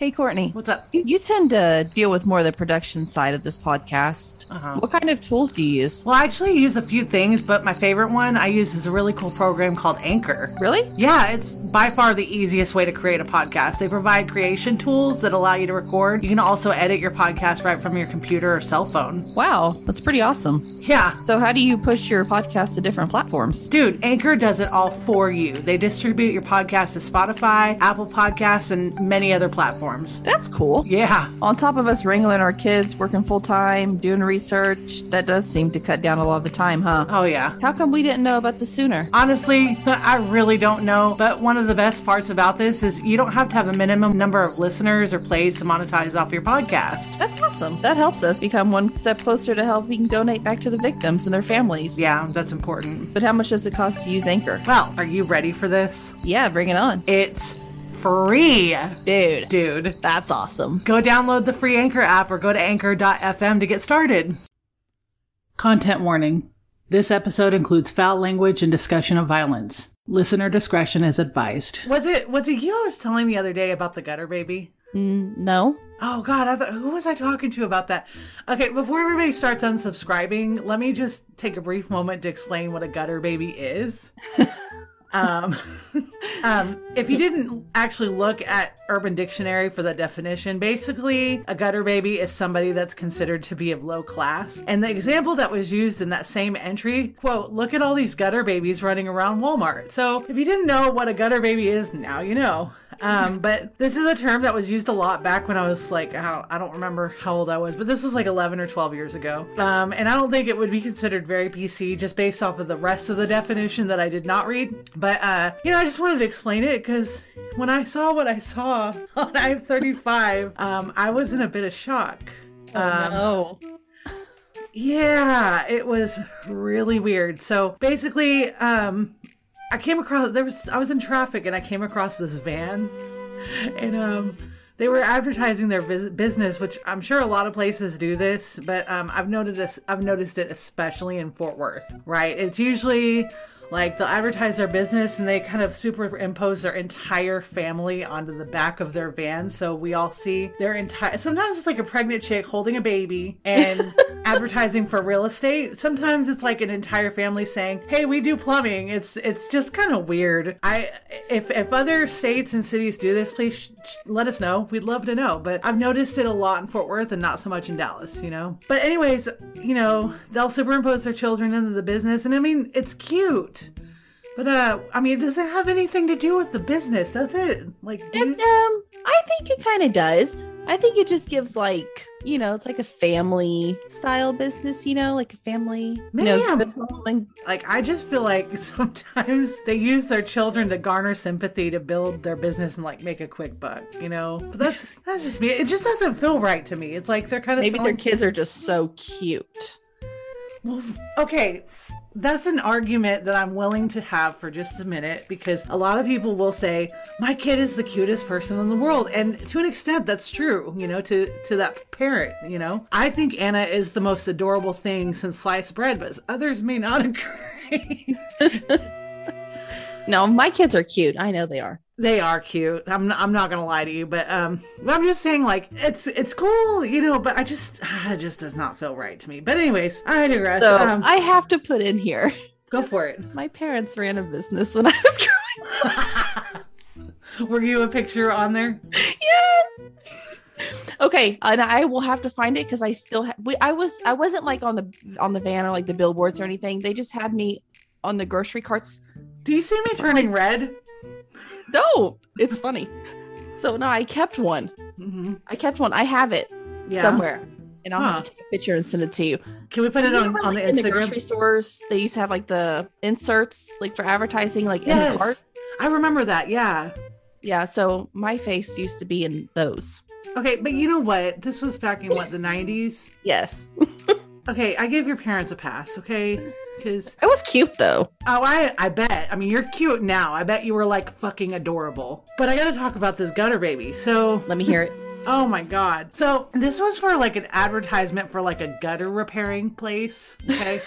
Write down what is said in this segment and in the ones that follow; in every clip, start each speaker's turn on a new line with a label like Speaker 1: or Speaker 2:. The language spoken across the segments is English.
Speaker 1: Hey, Courtney.
Speaker 2: What's up?
Speaker 1: You tend to deal with more of the production side of this podcast.
Speaker 2: Uh-huh.
Speaker 1: What kind of tools do you use?
Speaker 2: Well, I actually use a few things, but my favorite one I use is a really cool program called Anchor.
Speaker 1: Really?
Speaker 2: Yeah, it's by far the easiest way to create a podcast. They provide creation tools that allow you to record. You can also edit your podcast right from your computer or cell phone.
Speaker 1: Wow, that's pretty awesome.
Speaker 2: Yeah.
Speaker 1: So, how do you push your podcast to different platforms?
Speaker 2: Dude, Anchor does it all for you. They distribute your podcast to Spotify, Apple Podcasts, and many other platforms.
Speaker 1: That's cool.
Speaker 2: Yeah.
Speaker 1: On top of us wrangling our kids, working full time, doing research, that does seem to cut down a lot of the time, huh?
Speaker 2: Oh, yeah.
Speaker 1: How come we didn't know about this sooner?
Speaker 2: Honestly, I really don't know. But one of the best parts about this is you don't have to have a minimum number of listeners or plays to monetize off your podcast.
Speaker 1: That's awesome. That helps us become one step closer to helping donate back to the victims and their families.
Speaker 2: Yeah, that's important.
Speaker 1: But how much does it cost to use Anchor?
Speaker 2: Well, are you ready for this?
Speaker 1: Yeah, bring it on.
Speaker 2: It's free,
Speaker 1: Dude,
Speaker 2: dude.
Speaker 1: that's awesome.
Speaker 2: Go download the free Anchor app or go to anchor.fm to get started. Content warning This episode includes foul language and discussion of violence. Listener discretion is advised. Was it was it you I was telling the other day about the gutter baby?
Speaker 1: Mm, no?
Speaker 2: Oh God, I thought, who was I talking to about that? Okay, before everybody starts unsubscribing, let me just take a brief moment to explain what a gutter baby is. um, um, if you didn't actually look at Urban Dictionary for the definition, basically a gutter baby is somebody that's considered to be of low class. And the example that was used in that same entry, quote, look at all these gutter babies running around Walmart. So if you didn't know what a gutter baby is, now you know. Um, but this is a term that was used a lot back when I was like, I don't, I don't remember how old I was, but this was like 11 or 12 years ago. Um, and I don't think it would be considered very PC just based off of the rest of the definition that I did not read. But, uh, you know, I just wanted to explain it because when I saw what I saw on I 35, um, I was in a bit of shock. Um,
Speaker 1: no.
Speaker 2: yeah, it was really weird. So basically, um, I came across there was I was in traffic and I came across this van, and um, they were advertising their business, which I'm sure a lot of places do this, but um, I've this, I've noticed it especially in Fort Worth. Right, it's usually like they'll advertise their business and they kind of superimpose their entire family onto the back of their van. So we all see their entire sometimes it's like a pregnant chick holding a baby and advertising for real estate. Sometimes it's like an entire family saying hey we do plumbing. It's it's just kind of weird. I if if other states and cities do this please let us know. We'd love to know. But i've noticed it a lot in fort worth and not so much in dallas you know? But anyways you know they'll superimpose their children into the business. And i mean it's cute but uh, I mean, does it have anything to do with the business? Does it? Like, do you-
Speaker 1: um, I think it kind of does. I think it just gives like, you know, it's like a family style business, you know, like a family, you know,
Speaker 2: Maybe I'm-
Speaker 1: good home and
Speaker 2: like I just feel like sometimes they use their children to garner sympathy to build their business and like make a quick buck, you know. But that's just that's just me. It just doesn't feel right to me. It's like they're kind of
Speaker 1: maybe their kids are just so cute.
Speaker 2: Well, okay, that's an argument that I'm willing to have for just a minute because a lot of people will say my kid is the cutest person in the world, and to an extent, that's true. You know, to to that parent, you know, I think Anna is the most adorable thing since sliced bread, but others may not agree.
Speaker 1: No, my kids are cute. I know they are.
Speaker 2: They are cute. I'm not, I'm not gonna lie to you, but um, but I'm just saying like it's it's cool, you know. But I just it just does not feel right to me. But anyways, I digress.
Speaker 1: So
Speaker 2: um,
Speaker 1: I have to put in here.
Speaker 2: go for it.
Speaker 1: My parents ran a business when I was growing up.
Speaker 2: Were you a picture on there?
Speaker 1: yes. Okay, and I will have to find it because I still ha- we, I was I wasn't like on the on the van or like the billboards or anything. They just had me on the grocery carts.
Speaker 2: Do you see me turning red?
Speaker 1: No, it's funny. So no, I kept one.
Speaker 2: Mm-hmm.
Speaker 1: I kept one. I have it
Speaker 2: Yeah.
Speaker 1: somewhere, and I'll
Speaker 2: Huh.
Speaker 1: have to take a picture and send it to you.
Speaker 2: Can we put it on, on the
Speaker 1: like, in the grocery stores, they used to have like the inserts like for advertising, like in the
Speaker 2: yes,
Speaker 1: cart.
Speaker 2: I remember that. Yeah.
Speaker 1: Yeah, so my face used to be in those.
Speaker 2: Okay, but you know what? This was back in what the '90s.
Speaker 1: Yes,
Speaker 2: Okay, I give your parents a pass. Okay, because
Speaker 1: it was cute though.
Speaker 2: Oh, I I bet. I mean, you're cute now. I bet you were like fucking adorable. But I gotta talk about this gutter baby. So,
Speaker 1: Let me hear it.
Speaker 2: oh my god. So this was for like an advertisement for like a gutter repairing place. Okay.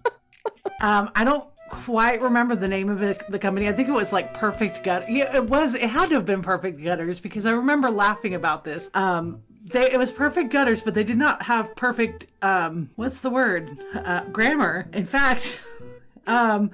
Speaker 2: um, I don't quite remember the name of it, the company. I think it was like Perfect Gut. Yeah, it was. It had to have been Perfect Gutters because I remember laughing about this. Um, they it was perfect gutters, but they did not have perfect um, what's the word uh, grammar. In fact, um.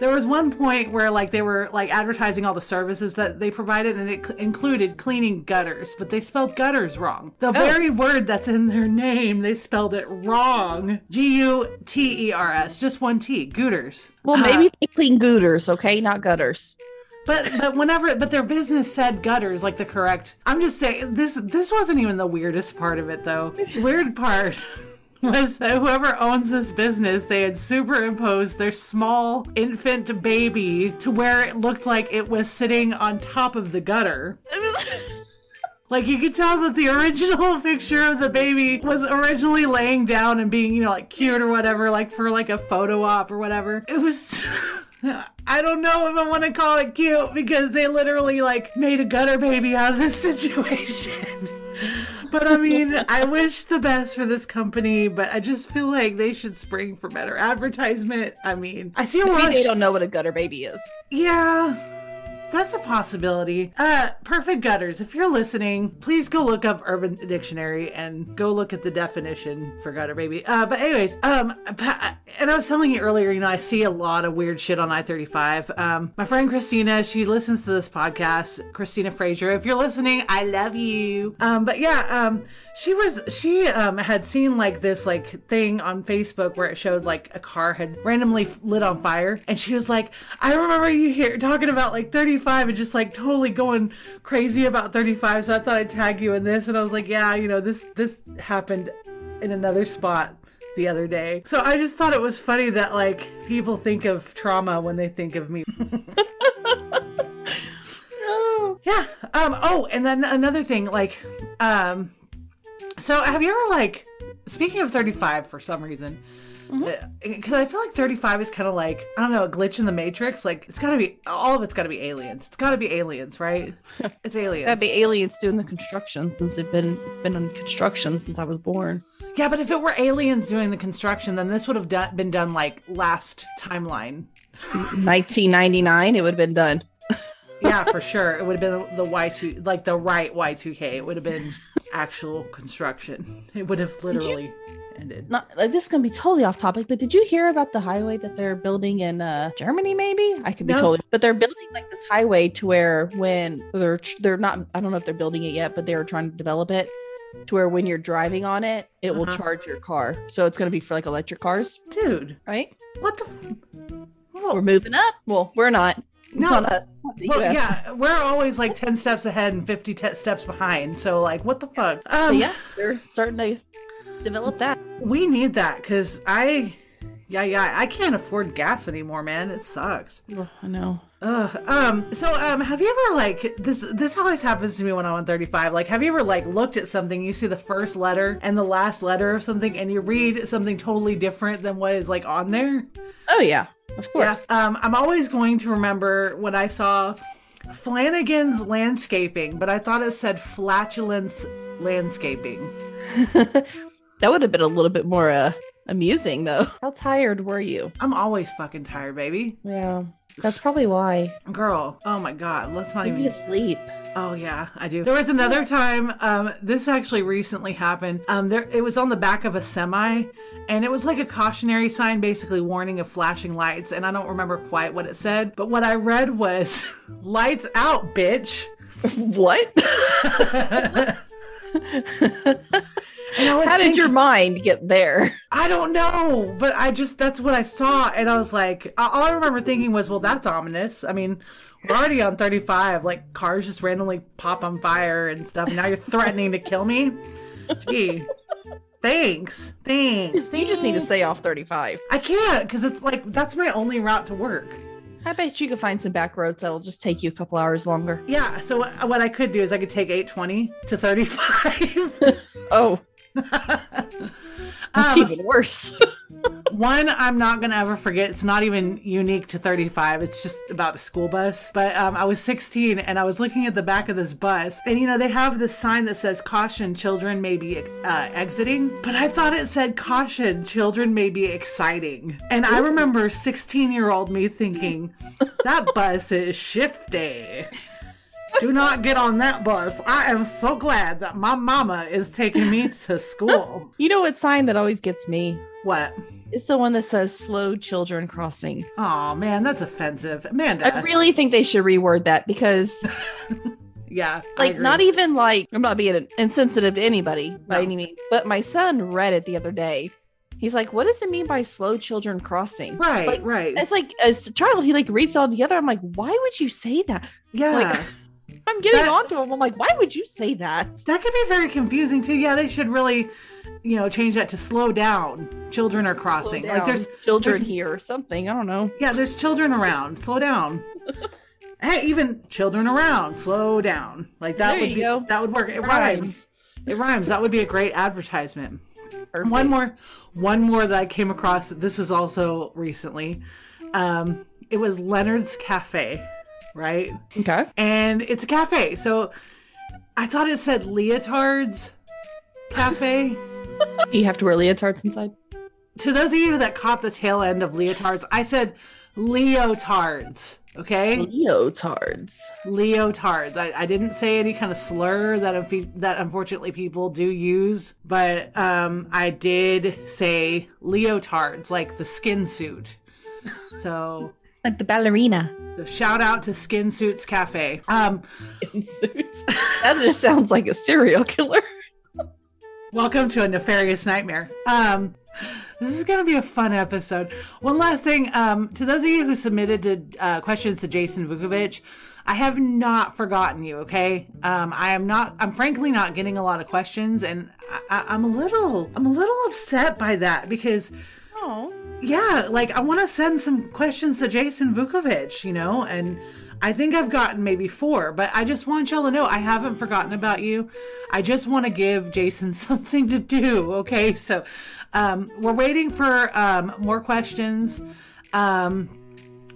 Speaker 2: There was one point where like they were like advertising all the services that they provided and it cl- included cleaning gutters, but they spelled gutters wrong. The very word that's in their name, they spelled it wrong. G U T E R S, just one T, gooters.
Speaker 1: Well, maybe they clean gooters, okay, not gutters.
Speaker 2: But but whenever but their business said gutters like the correct. I'm just saying this this wasn't even the weirdest part of it though. Weird part was that whoever owns this business, they had superimposed their small infant baby to where it looked like it was sitting on top of the gutter. Like you could tell that the original picture of the baby was originally laying down and being, you know, like cute or whatever, like for like a photo op or whatever. It was I don't know if I want to call it cute because they literally like made a gutter baby out of this situation. but I mean, I wish the best for this company, but I just feel like they should spring for better advertisement. I mean, I see a lot
Speaker 1: Maybe they
Speaker 2: sh-
Speaker 1: don't know what a gutter baby is.
Speaker 2: yeah. That's a possibility. Uh, perfect gutters. If you're listening, please go look up Urban Dictionary and go look at the definition for gutter baby. Uh, but anyways, um, pa- and I was telling you earlier, you know, I see a lot of weird shit on I-35. Um, my friend Christina, she listens to this podcast. Christina Frazier, if you're listening, I love you. Um, but yeah, um, she was she um had seen like this like thing on Facebook where it showed like a car had randomly lit on fire, and she was like, I remember you here talking about like 35 and just like totally going crazy about 35. So I thought I'd tag you in this, and I was like, yeah, you know, this this happened in another spot the other day. So I just thought it was funny that like people think of trauma when they think of me. Yeah. Um. Oh, and then another thing, like, um, so have you ever like, speaking of thirty-five, for some reason, because I feel like thirty-five is kind of like I don't know, a glitch in the matrix. Like, it's got to be all of it's got to be aliens. It's got to be aliens, right? It's aliens.
Speaker 1: That'd be aliens doing the construction since it's been it's been on construction since I was born.
Speaker 2: Yeah, but if it were aliens doing the construction, then this would have done, been done like last timeline.
Speaker 1: 1999, it would have been done.
Speaker 2: Yeah, for sure. It would have been the Y two, like the right Y two K. It would have been actual construction. It would have literally ended.
Speaker 1: Not like this is gonna be totally off topic, but did you hear about the highway that they're building in uh, Germany? Maybe I could be
Speaker 2: No.
Speaker 1: totally, but they're building like this highway to where when they're they're not. I don't know if they're building it yet, but they're trying to develop it to where when you're driving on it, it will
Speaker 2: Uh-huh.
Speaker 1: charge your car. So it's gonna be for like electric cars,
Speaker 2: Dude,
Speaker 1: right?
Speaker 2: what the? F-
Speaker 1: We're moving up. Well, we're not. It's
Speaker 2: No.
Speaker 1: us.
Speaker 2: Well, yeah, we're always like 10 steps ahead and 50 te- steps behind. So, like, what the fuck? Um,
Speaker 1: yeah, they're starting to develop that.
Speaker 2: We need that because I, yeah, yeah, I can't afford gas anymore, man. It sucks.
Speaker 1: Ugh, I know.
Speaker 2: Ugh. Um, so, um, have you ever, like, this, this always happens to me when I'm on 35. Like, have you ever, like, looked at something, you see the first letter and the last letter of something, and you read something totally different than what is, like, on there?
Speaker 1: Oh yeah, of course.
Speaker 2: Yeah. Um, I'm always going to remember when I saw Flanagan's landscaping, but I thought it said flatulence landscaping.
Speaker 1: That would have been a little bit more uh, amusing though. How tired were you?
Speaker 2: I'm always fucking tired, baby.
Speaker 1: Yeah, that's probably why.
Speaker 2: Girl, oh my god, let's not
Speaker 1: You
Speaker 2: even.
Speaker 1: sleep.
Speaker 2: Oh yeah, I do. There was another time. Um, this actually recently happened. Um, there it was on the back of a semi, and it was like a cautionary sign, basically warning of flashing lights. And I don't remember quite what it said, but what I read was, "Lights out, bitch."
Speaker 1: what?
Speaker 2: And I was
Speaker 1: How did your mind get there?
Speaker 2: I don't know, but I just that's what I saw, and I was like, all I remember thinking was, well, that's ominous. I mean, we're already on 35, like cars just randomly pop on fire and stuff. And now you're threatening to kill me. Gee, thanks, thanks.
Speaker 1: You just need to stay off 35.
Speaker 2: I can't because it's like that's my only route to work.
Speaker 1: I bet you could find some back roads that'll just take you a couple hours longer.
Speaker 2: Yeah, so what what I could do is I could take 820 to 35.
Speaker 1: Oh, that's
Speaker 2: Um,
Speaker 1: even worse.
Speaker 2: one I'm not gonna ever forget. It's not even unique to 35. It's just about a school bus. But um, I was 16 and I was looking at the back of this bus, and you know they have this sign that says "Caution: Children may be uh, exiting," but I thought it said "Caution: Children may be exciting." And I remember 16 year old me thinking, "That bus is shifty." Do not get on that bus. I am so glad that my mama is taking me to school.
Speaker 1: You know what sign that always gets me?
Speaker 2: What?
Speaker 1: It's the one that says slow children crossing.
Speaker 2: Oh man, that's offensive. Amanda.
Speaker 1: I really think they should reword that because
Speaker 2: yeah.
Speaker 1: Like not even like I'm not being insensitive to anybody by
Speaker 2: No.
Speaker 1: any means, but my son read it the other day. He's like, "What does it mean by slow children crossing?"
Speaker 2: Right,
Speaker 1: Like,
Speaker 2: right.
Speaker 1: It's like as a child, he like reads it all together. I'm like, "Why would you say that?"
Speaker 2: yeah.
Speaker 1: like- I'm getting
Speaker 2: That-
Speaker 1: on to him. I'm like, "Why would you say that?"
Speaker 2: that could be very confusing too. Yeah, they should really, you know, change that to slow down. Children are crossing. Like there's
Speaker 1: children
Speaker 2: there's-
Speaker 1: here or something. I don't know.
Speaker 2: yeah, there's children around. Slow down. hey, even children around. Slow down. Like that
Speaker 1: There
Speaker 2: would be
Speaker 1: go.
Speaker 2: that would work. It
Speaker 1: Rhymes.
Speaker 2: rhymes. It rhymes. That would be a great advertisement.
Speaker 1: Perfect.
Speaker 2: One more, one more that I came across. This was also recently. Um, it was Leonard's Cafe, right?
Speaker 1: Okay.
Speaker 2: And it's a cafe. So I thought it said Leotards Cafe.
Speaker 1: Do you have to wear leotards inside?
Speaker 2: to those of you that caught the tail end of leotards, I said leotards. Okay,
Speaker 1: Leotards.
Speaker 2: leotards. I, I didn't say any kind of slur that that unfortunately people do use, but um, I did say leotards, like the skin suit. So,
Speaker 1: Like the ballerina
Speaker 2: so shout out to Skin Suits Cafe. Um,
Speaker 1: in suits. that just sounds like a serial killer.
Speaker 2: Welcome to a nefarious nightmare. Um, this is going to be a fun episode. One last thing, um, to those of you who submitted to, uh, questions to Jason Vukovich, I have not forgotten you. Okay, um, I am not. I'm frankly not getting a lot of questions, and I, I, I'm a little, I'm a little upset by that because
Speaker 1: Oh.
Speaker 2: Yeah, like I want to send some questions to Jason Vukovich, you know, and I think I've gotten maybe four, but I just want y'all to know I haven't forgotten about you. I just want to give Jason something to do. Okay, so um, we're waiting for um, more questions. Um,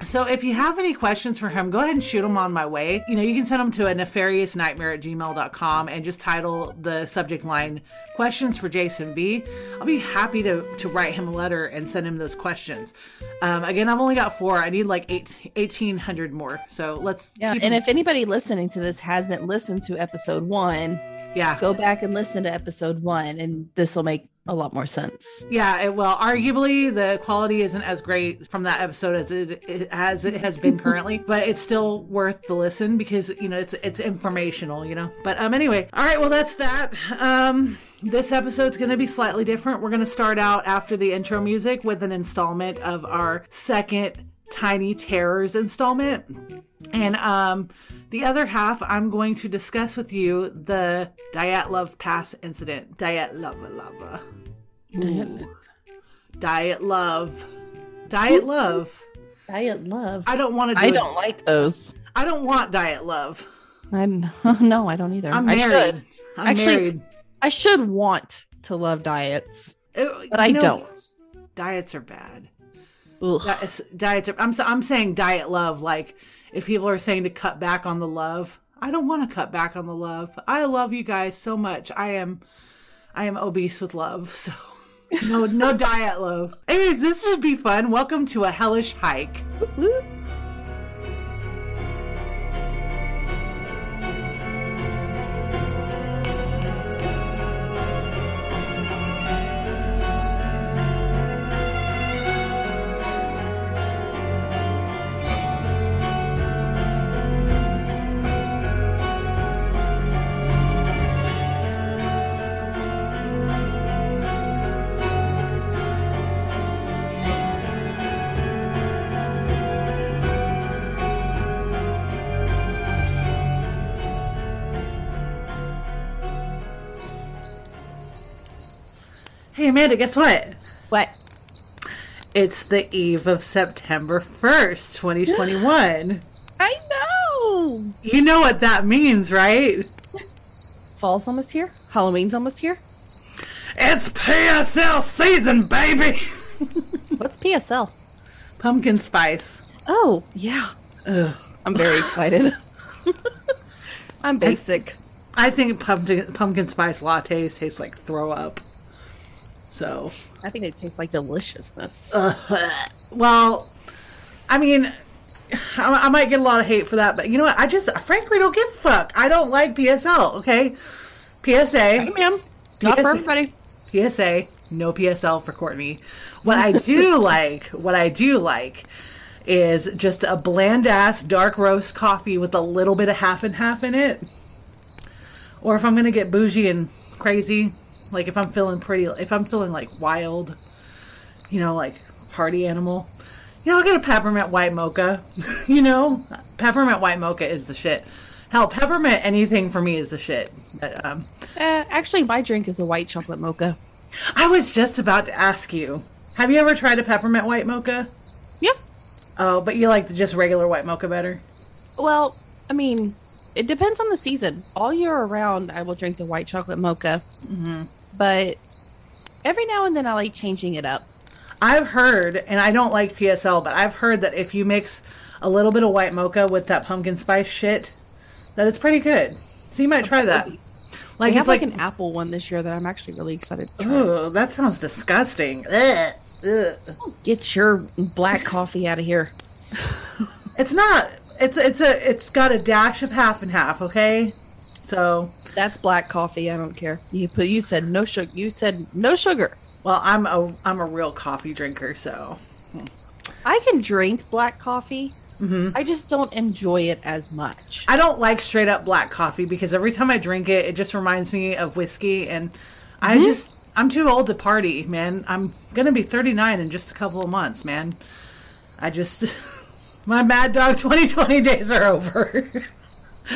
Speaker 2: so if you have any questions for him, go ahead and shoot them on my way. You know, you can send them to a nefarious nightmare at gmail.com and just title the subject line questions for Jason V. I'll be happy to, to write him a letter and send him those questions. Um, again, I've only got four. I need like eight, 1800 more. So let's
Speaker 1: Yeah. And if anybody listening to this hasn't listened to episode one,
Speaker 2: yeah.
Speaker 1: go back and listen to episode one, and this will make a lot more sense.
Speaker 2: Yeah, it, well, arguably the quality isn't as great from that episode as it, as it has been currently, but it's still worth the listen because you know it's it's informational, you know. But um, anyway, all right, well that's that. Um, this episode's going to be slightly different. We're going to start out after the intro music with an installment of our second Tiny Terrors installment. And um, the other half, I'm going to discuss with you the Dyatlov Pass incident. Diet Love Lava. Ooh. Diet Love. Diet Love.
Speaker 1: Diet love.
Speaker 2: I don't want to do
Speaker 1: I don't like those.
Speaker 2: I don't want Diet Love.
Speaker 1: I no, I don't either.
Speaker 2: I'm
Speaker 1: I should.
Speaker 2: I'm
Speaker 1: Actually-
Speaker 2: married.
Speaker 1: I should want to love diets,
Speaker 2: It-
Speaker 1: but I
Speaker 2: know,
Speaker 1: don't.
Speaker 2: Diets are bad. Diets, diets are. I'm. s- I'm saying diet love. Like if people are saying to cut back on the love, I don't want to cut back on the love. I love you guys so much. I am. I am obese with love. So. No, no diet love. Anyways, this should be fun. Welcome to a hellish hike. Hey, Amanda, guess what?
Speaker 1: What?
Speaker 2: It's the eve of September 1st, 2021.
Speaker 1: I know.
Speaker 2: you know what that means, right?
Speaker 1: Fall's almost here. Halloween's almost here.
Speaker 2: It's PSL season, baby!
Speaker 1: What's PSL?
Speaker 2: Pumpkin spice.
Speaker 1: Oh, yeah.
Speaker 2: Ugh.
Speaker 1: I'm very excited. I'm basic.
Speaker 2: I think pumpkin pumpkin spice lattes taste like throw up. So,
Speaker 1: I think it tastes like deliciousness.
Speaker 2: well, I mean, I, I might get a lot of hate for that, but you know what? I just frankly don't give a fuck. I don't like PSL. Okay, PSA.
Speaker 1: Hey, ma'am. Not for everybody.
Speaker 2: PSA, no PSL for Courtney. What I do like, what I do like, is just a bland ass dark roast coffee with a little bit of half and half in it. Or if I'm gonna get bougie and crazy, like if I'm feeling pretty, if I'm feeling like wild, you know, like party animal, you know, I'll get a peppermint white mocha. you know, peppermint white mocha is the shit. Hell, peppermint anything for me is the shit. But, um,
Speaker 1: Uh, actually, my drink is a white chocolate mocha.
Speaker 2: I was just about to ask you. Have you ever tried a peppermint white mocha?
Speaker 1: Yeah.
Speaker 2: Oh, but you like the just regular white mocha better?
Speaker 1: Well, I mean, it depends on the season. All year around, I will drink the white chocolate mocha.
Speaker 2: Mm-hmm.
Speaker 1: But every now and then, I like changing it up.
Speaker 2: I've heard, and I don't like PSL, but I've heard that if you mix a little bit of white mocha with that pumpkin spice shit, that it's pretty good. So you might try that. Like
Speaker 1: I have
Speaker 2: it's
Speaker 1: like,
Speaker 2: like,
Speaker 1: an apple one this year that I'm actually really excited to try.
Speaker 2: Ugh, that sounds disgusting. Ugh, ugh.
Speaker 1: Get your black coffee out of here.
Speaker 2: It's not. It's it's a it's got a dash of half and half. Okay, so
Speaker 1: That's black coffee. I don't care. You put. You said no sugar. You said no sugar.
Speaker 2: well, I'm a I'm a real coffee drinker, so
Speaker 1: I can drink black coffee.
Speaker 2: Mm-hmm.
Speaker 1: I just don't enjoy it as much.
Speaker 2: I don't like straight up black coffee because every time I drink it, it just reminds me of whiskey, and I just I'm too old to party, man. I'm gonna be 39 in just a couple of months, man. I just my Mad Dog 2020 days are over.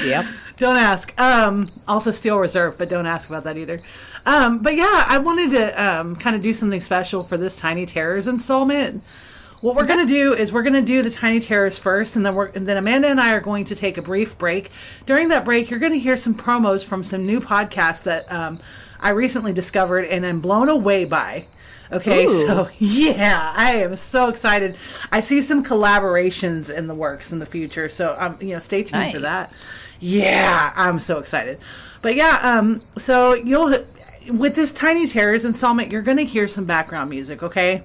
Speaker 1: Yep.
Speaker 2: don't ask. Um, also Steel Reserve, but don't ask about that either. Um, but yeah, I wanted to um, kind of do something special for this Tiny Terrors installment. What we're gonna do is we're gonna do the Tiny Terrors first, and then we're and then Amanda and I are going to take a brief break. During that break, you're gonna hear some promos from some new podcasts that um, I recently discovered and I'm blown away by. Okay,
Speaker 1: Ooh.
Speaker 2: so yeah, I am so excited. I see some collaborations in the works in the future, so um, you know, stay tuned for that. Yeah, I'm so excited. But yeah, um, so you'll with this Tiny Terrors installment, you're gonna hear some background music, okay?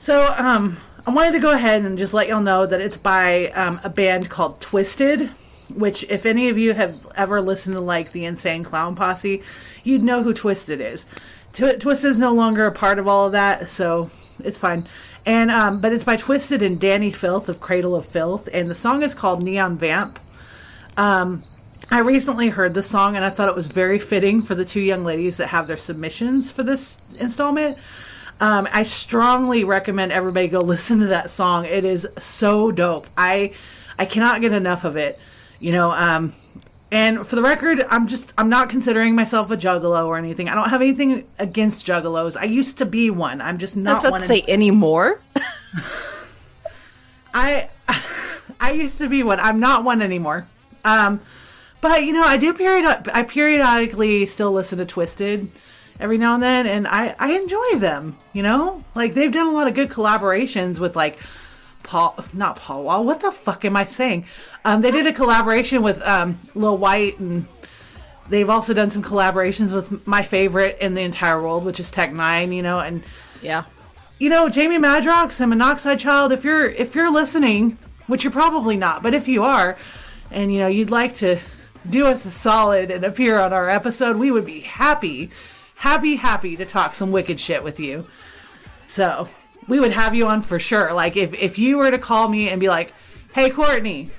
Speaker 2: So, um, I wanted to go ahead and just let y'all know that it's by um, a band called Twiztid, which, if any of you have ever listened to like the Insane Clown Posse, you'd know who Twiztid is. Tw- Twiztid is no longer a part of all of that, so it's fine. And um, but it's by Twiztid and Dani Filth of Cradle of Filth, and the song is called Neon Vamp. Um, I recently heard the song and I thought it was very fitting for the two young ladies that have their submissions for this installment. Um, I strongly recommend everybody go listen to that song. It is so dope. I I cannot get enough of it. You know, um, and for the record, I'm just I'm not considering myself a juggalo or anything. I don't have anything against juggalos. I used to be one. I'm just not one.
Speaker 1: to say anymore.
Speaker 2: I I used to be one. I'm not one anymore. Um, but you know, I do period. I periodically still listen to Twiztid every now and then, and I I enjoy them. You know, like they've done a lot of good collaborations with like Paul, not Paul Wall. What the fuck am I saying? Um, they did a collaboration with um Lil Wyte, and they've also done some collaborations with my favorite in the entire world, which is Tech N9ne. You know, and
Speaker 1: Yeah.
Speaker 2: you know, Jamie Madrox and Monoxide Child, if you're if you're listening, which you're probably not, but if you are, and you know, you'd like to do us a solid and appear on our episode, we would be happy, happy, happy to talk some wicked shit with you. So we would have you on for sure. Like if if you were to call me and be like, Hey Courtney,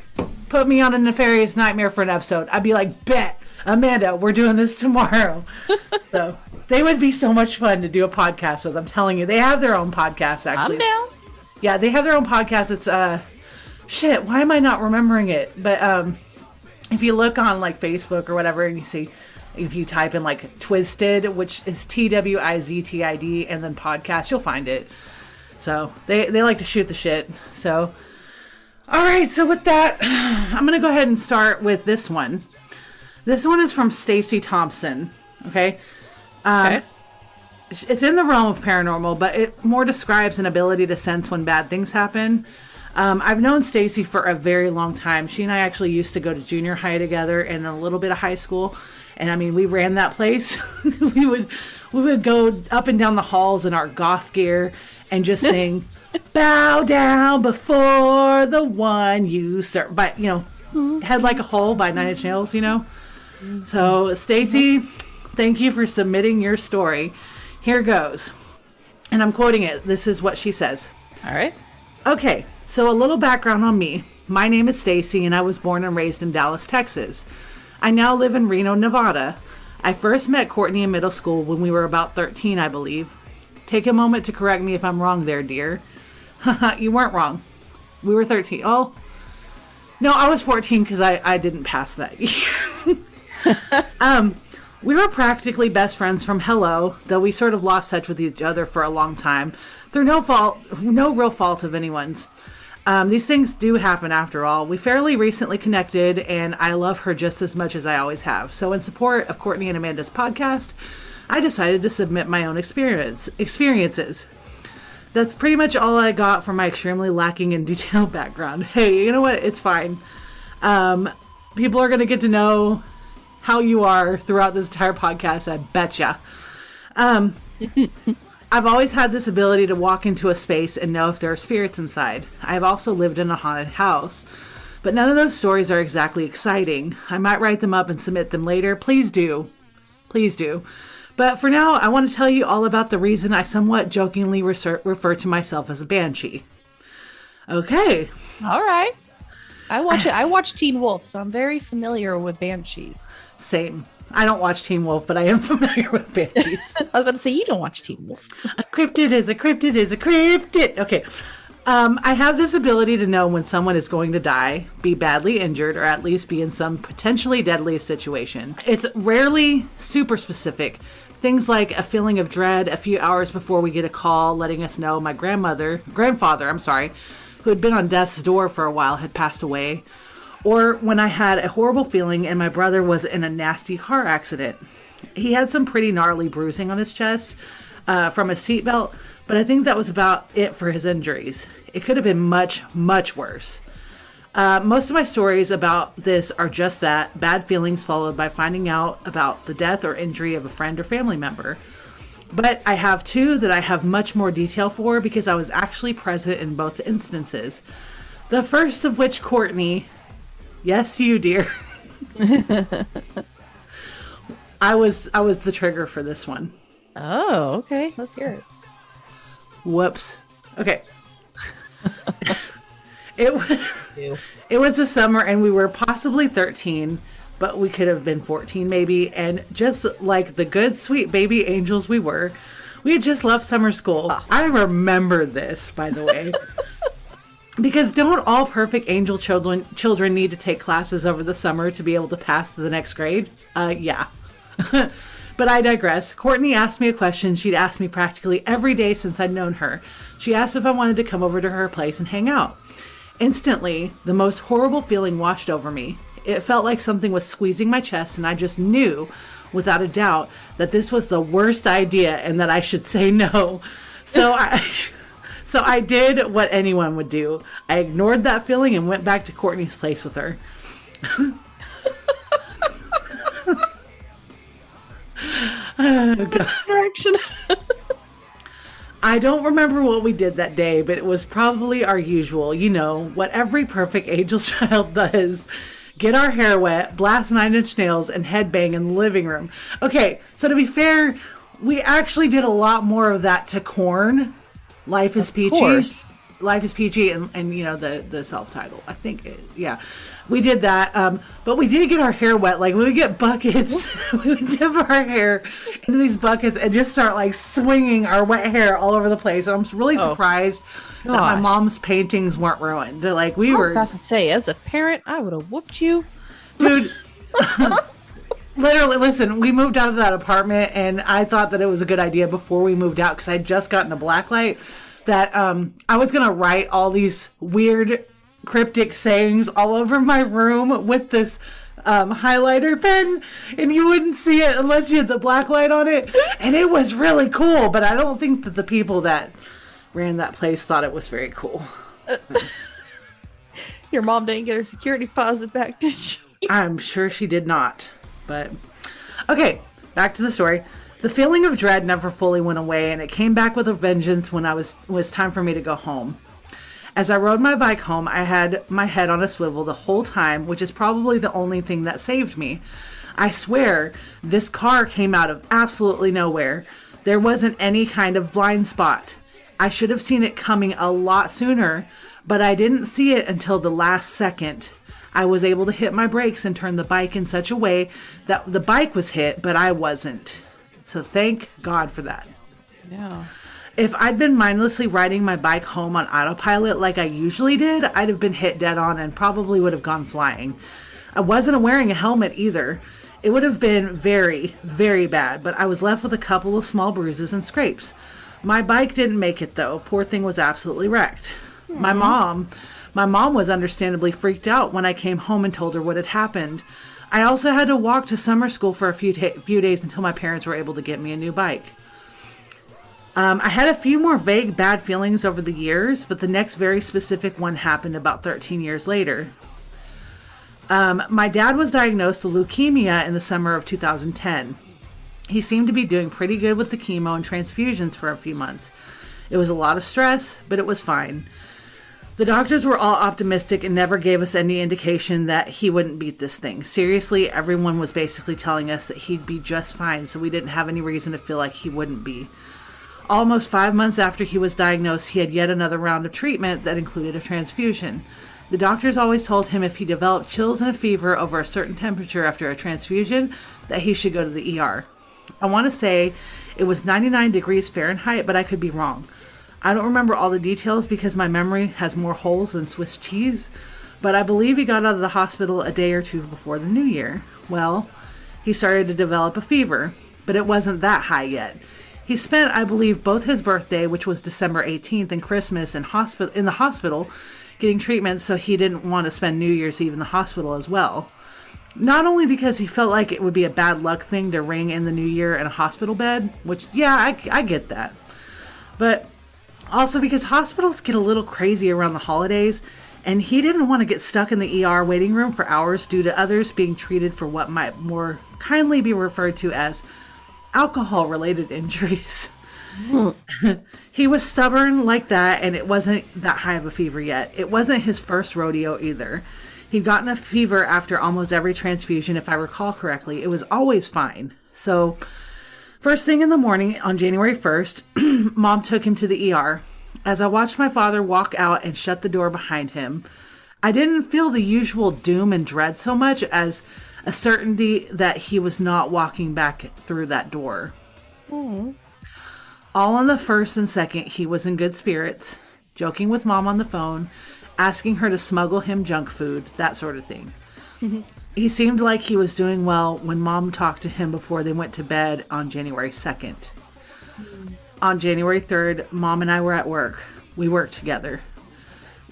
Speaker 2: put me on a nefarious nightmare for an episode, I'd be like, Bet, Amanda, we're doing this tomorrow. so they would be so much fun to do a podcast with. I'm telling you, they have their own podcast actually.
Speaker 1: I'm down.
Speaker 2: Yeah, they have their own podcast. It's uh, shit. Why am I not remembering it? But um, if you look on like Facebook or whatever, and you see, if you type in like Twiztid, which is T W I Z T I D, and then podcast, you'll find it. So they they like to shoot the shit. So, all right. So with that, I'm gonna go ahead and start with this one. This one is from Stacey Thompson. Okay. Um,
Speaker 1: Okay.
Speaker 2: it's in the realm of paranormal, but it more describes an ability to sense when bad things happen. Um, I've known Stacey for a very long time. She and I actually used to go to junior high together and a little bit of high school. And I mean, we ran that place. we would we would go up and down the halls in our goth gear and just sing "Bow down before the one you serve." But you know, "Head Like a Hole" by Nine Inch Nails. You know. So Stacey, thank you for submitting your story. Here goes, and I'm quoting it. This is what she says.
Speaker 1: All right.
Speaker 2: Okay, so a little background on me. My name is Stacey and I was born and raised in Dallas, Texas. I now live in Reno, Nevada. I first met Courtney in middle school when we were about 13, I believe. Take a moment to correct me if I'm wrong there, dear. You weren't wrong. We were 13. Oh, no, I was 14 because I, I didn't pass that year. um, we were practically best friends from hello, though we sort of lost touch with each other for a long time. Through no fault, no real fault of anyone's. Um, these things do happen after all. We fairly recently connected, and I love her just as much as I always have. So, in support of Courtney and Amanda's podcast, I decided to submit my own experience experiences. That's pretty much all I got from my extremely lacking in detail background. Hey, you know what? It's fine. Um, people are going to get to know how you are throughout this entire podcast. I betcha. Um, I've always had this ability to walk into a space and know if there are spirits inside. I have also lived in a haunted house. But none of those stories are exactly exciting. I might write them up and submit them later. Please do. Please do. But for now, I want to tell you all about the reason I somewhat jokingly refer to myself as a banshee. Okay.
Speaker 1: All right. I watch it. I watch Teen Wolf, so I'm very familiar with banshees.
Speaker 2: Same. I don't watch Teen Wolf, but I am familiar with banshees.
Speaker 1: I was about to say you don't watch Teen Wolf.
Speaker 2: a cryptid is a cryptid is a cryptid. Okay. Um, I have this ability to know when someone is going to die, be badly injured, or at least be in some potentially deadly situation. It's rarely super specific. Things like a feeling of dread a few hours before we get a call letting us know my grandmother, grandfather, I'm sorry, who had been on death's door for a while, had passed away. Or when I had a horrible feeling and my brother was in a nasty car accident. He had some pretty gnarly bruising on his chest uh, from a seatbelt, but I think that was about it for his injuries. It could have been much, much worse. Uh, most of my stories about this are just that bad feelings followed by finding out about the death or injury of a friend or family member. But I have two that I have much more detail for because I was actually present in both instances. The first of which, Courtney, yes, you, dear. I was I was the trigger for this one.
Speaker 1: Oh, okay. Let's hear it.
Speaker 2: Whoops. Okay. it was it was the summer and we were possibly 13, but we could have been 14 maybe and just like the good sweet baby angels we were, we had just left summer school. Ah. I remember this, by the way. because don't all perfect angel children children need to take classes over the summer to be able to pass to the next grade? Uh yeah. But I digress. Courtney asked me a question she'd asked me practically every day since I'd known her. She asked if I wanted to come over to her place and hang out. Instantly, the most horrible feeling washed over me. It felt like something was squeezing my chest, and I just knew, without a doubt, that this was the worst idea and that I should say no. So I. So I did what anyone would do. I ignored that feeling and went back to Courtney's place with her.
Speaker 1: Direction.
Speaker 2: I don't remember what we did that day, but it was probably our usual, you know, what every perfect angel child does. Get our hair wet, blast nine inch nails, and headbang in the living room. Okay, so to be fair, we actually did a lot more of that to Korn. Life is Peachy.
Speaker 1: course.
Speaker 2: Life is Peachy, and, and you know the the self title. I think, it, yeah, we did that. Um, but we did get our hair wet. Like we would get buckets, we would dip our hair into these buckets and just start like swinging our wet hair all over the place. And I'm really
Speaker 1: Oh.
Speaker 2: surprised that my mom's paintings weren't ruined. Like we were.
Speaker 1: I was
Speaker 2: were,
Speaker 1: about to say, as a parent, I would have whooped you.
Speaker 2: dude. Literally, listen, we moved out of that apartment and I thought that it was a good idea before we moved out because I'd just gotten a black light that um, I was going to write all these weird cryptic sayings all over my room with this um, highlighter pen, and you wouldn't see it unless you had the black light on it. And it was really cool, but I don't think that the people that ran that place thought it was very cool.
Speaker 1: Your mom didn't get her security deposit back, did she?
Speaker 2: I'm sure she did not. But okay, back to the story. The feeling of dread never fully went away, and it came back with a vengeance when I was was time for me to go home. As I rode my bike home, I had my head on a swivel the whole time, which is probably the only thing that saved me. I swear, this car came out of absolutely nowhere. There wasn't any kind of blind spot. I should have seen it coming a lot sooner, but I didn't see it until the last second. I was able to hit my brakes and turn the bike in such a way that the bike was hit, but I wasn't. So thank God for that.
Speaker 1: Yeah.
Speaker 2: If I'd been mindlessly riding my bike home on autopilot like I usually did, I'd have been hit dead on and probably would have gone flying. I wasn't wearing a helmet either. It would have been very, very bad, but I was left with a couple of small bruises and scrapes. My bike didn't make it though. Poor thing was absolutely wrecked. My mom, my mom was understandably freaked out when I came home and told her what had happened. I also had to walk to summer school for a few ta- few days until my parents were able to get me a new bike. Um, I had a few more vague bad feelings over the years, but the next very specific one happened about 13 years later. Um, my dad was diagnosed with leukemia in the summer of 2010. He seemed to be doing pretty good with the chemo and transfusions for a few months. It was a lot of stress, but it was fine. The doctors were all optimistic and never gave us any indication that he wouldn't beat this thing. Seriously, everyone was basically telling us that he'd be just fine, so we didn't have any reason to feel like he wouldn't be. Almost five months after he was diagnosed, he had yet another round of treatment that included a transfusion. The doctors always told him if he developed chills and a fever over a certain temperature after a transfusion, that he should go to the ER. I want to say it was 99 degrees Fahrenheit, but I could be wrong. I don't remember all the details because my memory has more holes than Swiss cheese, but I believe he got out of the hospital a day or two before the new year. Well, he started to develop a fever, but it wasn't that high yet. He spent, I believe, both his birthday, which was December 18th, and Christmas in hospital in the hospital getting treatment, so he didn't want to spend New Year's Eve in the hospital as well. Not only because he felt like it would be a bad luck thing to ring in the new year in a hospital bed, which, yeah, I, I get that. But also because hospitals get a little crazy around the holidays, and he didn't want to get stuck in the ER waiting room for hours due to others being treated for what might more kindly be referred to as alcohol related injuries. he was stubborn like that, and it wasn't that high of a fever yet. It wasn't his first rodeo either. He'd gotten a fever after almost every transfusion, if I recall correctly. It was always fine. So, first thing in the morning on January 1st, mom took him to the ER. As I watched my father walk out and shut the door behind him, I didn't feel the usual doom and dread so much as a certainty that he was not walking back through that door. All on the first and second, he was in good spirits, joking with mom on the phone, asking her to smuggle him junk food, that sort of thing. He seemed like he was doing well when mom talked to him before they went to bed on January 2nd. On January 3rd, mom and I were at work. We worked together.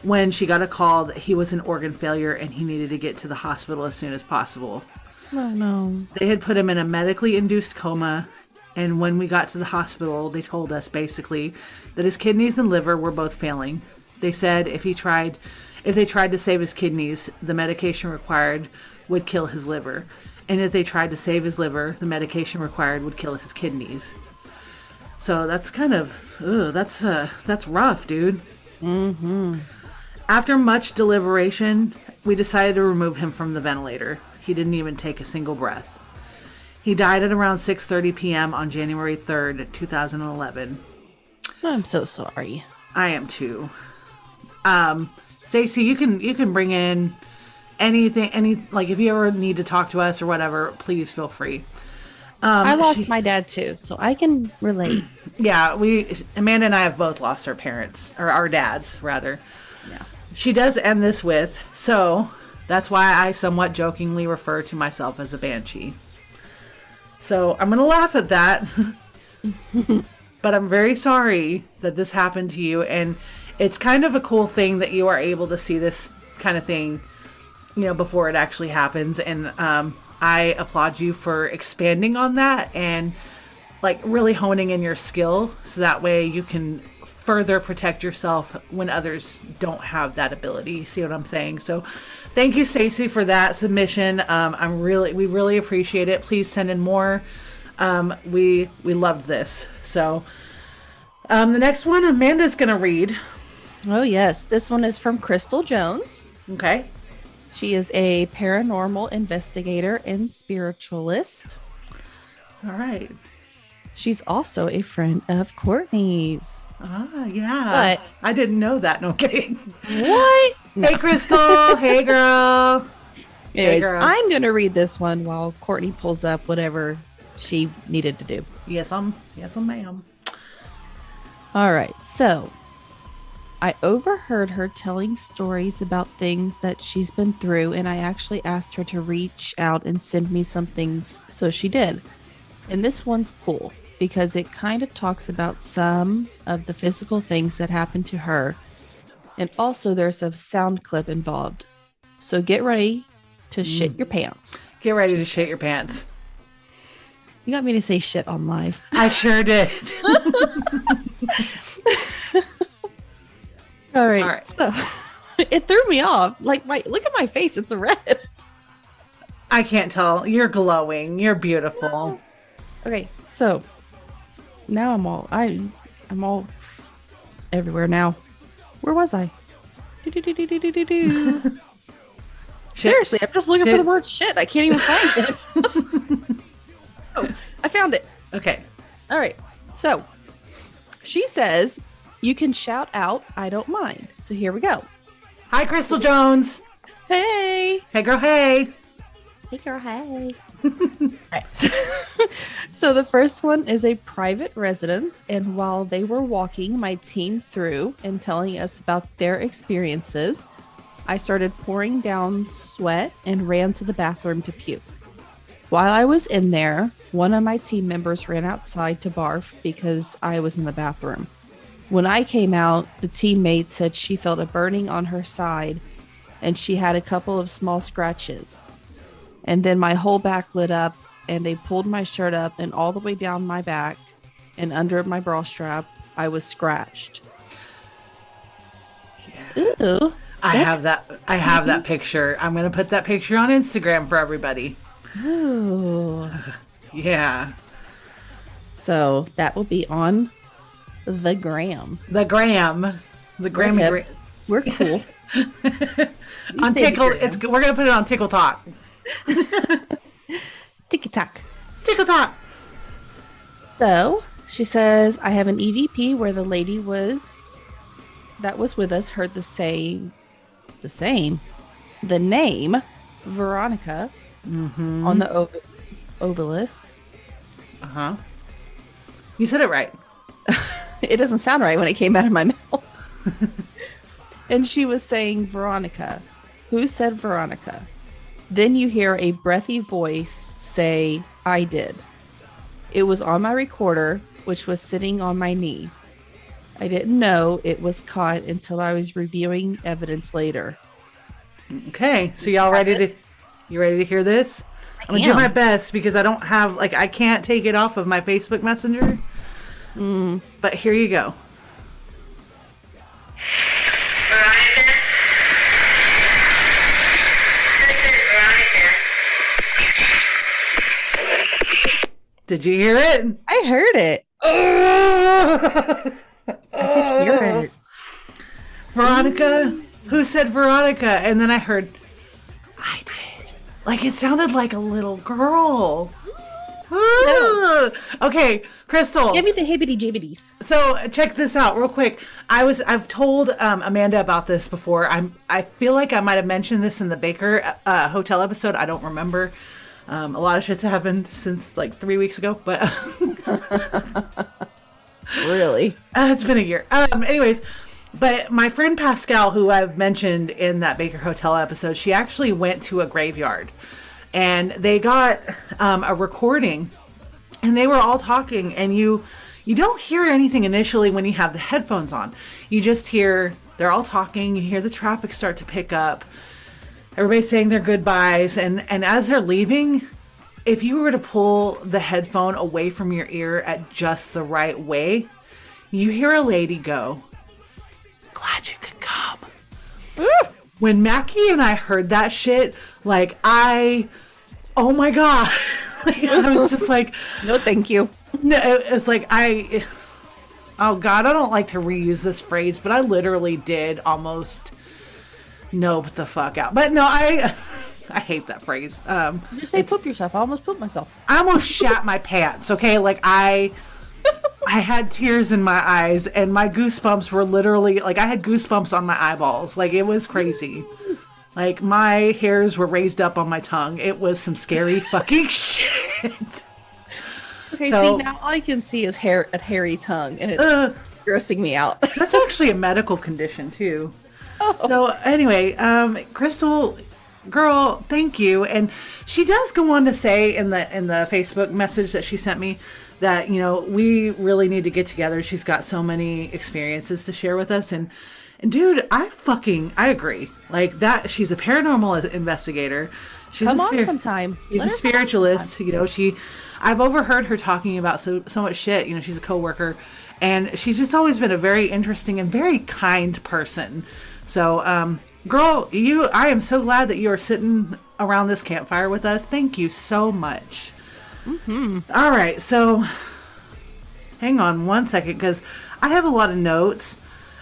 Speaker 2: When she got a call that he was an organ failure and he needed to get to the hospital as soon as possible.
Speaker 1: Oh no.
Speaker 2: They had put him in a medically induced coma, and when we got to the hospital, they told us basically that his kidneys and liver were both failing. They said if he tried, if they tried to save his kidneys, the medication required would kill his liver, and if they tried to save his liver, the medication required would kill his kidneys. So that's kind of, ugh, that's uh, that's rough, dude. After much deliberation, we decided to remove him from the ventilator. He didn't even take a single breath. He died at around 6:30 p.m. on January 3rd, 2011.
Speaker 1: I'm so sorry.
Speaker 2: I am too. Um, Stacey, you can you can bring in anything, any like if you ever need to talk to us or whatever, please feel free. Um,
Speaker 1: I lost
Speaker 2: she-
Speaker 1: my dad too, so I can relate.
Speaker 2: Yeah, we Amanda and I have both lost our parents or our dads rather.
Speaker 1: Yeah.
Speaker 2: She does end this with so that's why I somewhat jokingly refer to myself as a banshee. So I'm gonna laugh at that, but I'm very sorry that this happened to you, and it's kind of a cool thing that you are able to see this kind of thing you know, before it actually happens. And um, I applaud you for expanding on that and like really honing in your skill so that way you can further protect yourself when others don't have that ability. See what I'm saying? So thank you, Stacey, for that submission. Um, I'm really, we really appreciate it. Please send in more. Um, we we loved this. So um, the next one, Amanda's gonna read.
Speaker 1: Oh yes, this one is from Crystal Jones.
Speaker 2: Okay.
Speaker 1: She is a paranormal investigator and spiritualist.
Speaker 2: All right.
Speaker 1: She's also a friend of Courtney's.
Speaker 2: Ah, yeah.
Speaker 1: But-
Speaker 2: I didn't know that. No kidding.
Speaker 1: What?
Speaker 2: Hey, Crystal. hey, girl.
Speaker 1: Anyways,
Speaker 2: girl.
Speaker 1: I'm gonna read this one while Courtney pulls up whatever she needed to do.
Speaker 2: Yes, I'm. Yes, I'm, ma'am.
Speaker 1: All right, so I overheard her telling stories about things that she's been through, and I actually asked her to reach out and send me some things, so she did. And this one's cool because it kind of talks about some of the physical things that happened to her, and also there's a sound clip involved. So get ready to mm. shit your pants.
Speaker 2: Get ready to shit your pants.
Speaker 1: You got me to say shit on live.
Speaker 2: I sure did.
Speaker 1: All right.
Speaker 2: All right.
Speaker 1: So it threw me off. Like my look at my face, it's red.
Speaker 2: I can't tell. You're glowing. You're beautiful.
Speaker 1: Okay, so now I'm all I I'm all everywhere now. Where was I? Seriously, I'm just looking for the word shit. I can't even find it. oh, I found it.
Speaker 2: Okay.
Speaker 1: All right. So she says you can shout out, I don't mind. So here we go.
Speaker 2: Hi, Crystal Jones.
Speaker 1: Hey.
Speaker 2: Hey, girl. Hey.
Speaker 1: Hey, girl. Hey. right. so the first one is a private residence, and while they were walking my team through and telling us about their experiences, I started pouring down sweat and ran to the bathroom to puke. While I was in there, one of my team members ran outside to barf because I was in the bathroom. When I came out, the teammate said she felt a burning on her side and she had a couple of small scratches. And then my whole back lit up, and they pulled my shirt up and all the way down my back and under my bra strap, I was scratched. Ooh.
Speaker 2: I have that. I have that picture. I'm gonna put that picture on Instagram for everybody.
Speaker 1: Ooh.
Speaker 2: Yeah.
Speaker 1: So that will be on the gram.
Speaker 2: The gram. The Grammy.
Speaker 1: hip.
Speaker 2: Gra-
Speaker 1: We're cool.
Speaker 2: on Tickle. It's. We're gonna put it on Tickle Talk.
Speaker 1: Ticky tack.
Speaker 2: Tickle Talk.
Speaker 1: So she says, I have an EVP where the lady was that was with us heard the same, the same, the name Veronica on the ov- Ovilus.
Speaker 2: Uh huh. You said it right.
Speaker 1: It doesn't sound right when it came out of my mouth. and she was saying, Veronica. Who said Veronica? Then you hear a breathy voice say, I did. It was on my recorder, which was sitting on my knee. I didn't know it was caught until I was reviewing evidence later.
Speaker 2: Okay. So y'all ready to? You ready to hear this? I'm gonna do my best because I don't have like I can't take it off of my Facebook Messenger. But here you go.
Speaker 3: Veronica? This is Veronica.
Speaker 2: Did you hear it?
Speaker 1: I heard it. I hear it.
Speaker 2: Veronica? Who said Veronica? And then I heard, I did. Like it sounded like a little girl. Ah. Okay, Crystal.
Speaker 1: Give me the hibbity jibbities.
Speaker 2: So check this out real quick. I was I've told um, Amanda about this before. I'm I feel like I might have mentioned this in the Baker uh, hotel episode. I don't remember. Um, a lot of shit's happened since like three weeks ago, but
Speaker 1: Really?
Speaker 2: Uh, it's been a year. Um, anyways, but my friend Pascal, who I've mentioned in that Baker Hotel episode, she actually went to a graveyard, and they got um, a recording, and they were all talking, and you you don't hear anything initially when you have the headphones on. You just hear they're all talking. You hear the traffic start to pick up, everybody's saying their goodbyes, and and as they're leaving, if you were to pull the headphone away from your ear at just the right way, you hear a lady go, "Glad you could come." When Mackie and I heard that shit, like I, oh my god, Like, I was just like,
Speaker 1: No, thank you.
Speaker 2: no, it was like I. Oh God, I don't like to reuse this phrase, but I literally did almost nope the fuck out. But no, I I hate that phrase. Um,
Speaker 1: Just say poop yourself. I almost pooped myself.
Speaker 2: I almost shat my pants. Okay, like I. I had tears in my eyes, and my goosebumps were literally like I had goosebumps on my eyeballs. Like it was crazy. Like my hairs were raised up on my tongue. It was some scary fucking shit.
Speaker 1: Okay,
Speaker 2: So-
Speaker 1: see now all I can see is hair a hairy tongue, and it's
Speaker 2: Ugh.
Speaker 1: grossing me out.
Speaker 2: That's actually a medical condition too. Oh. So anyway, um, Crystal, girl, thank you. And she does go on to say in the in the Facebook message that she sent me that you know we really need to get together. She's got so many experiences to share with us, and and dude, I fucking I agree. Like that, she's a paranormal investigator. She's
Speaker 1: Come
Speaker 2: a
Speaker 1: on sometime.
Speaker 2: She's
Speaker 1: Let
Speaker 2: a
Speaker 1: her come on
Speaker 2: spiritualist. You know, she. I've overheard her talking about so so much shit. You know, she's a coworker, and she's just always been a very interesting and very kind person. So, um, girl, you, I am so glad that you are sitting around this campfire with us. Thank you so much. Mm-hmm. right, so hang on one second because I have a lot of notes,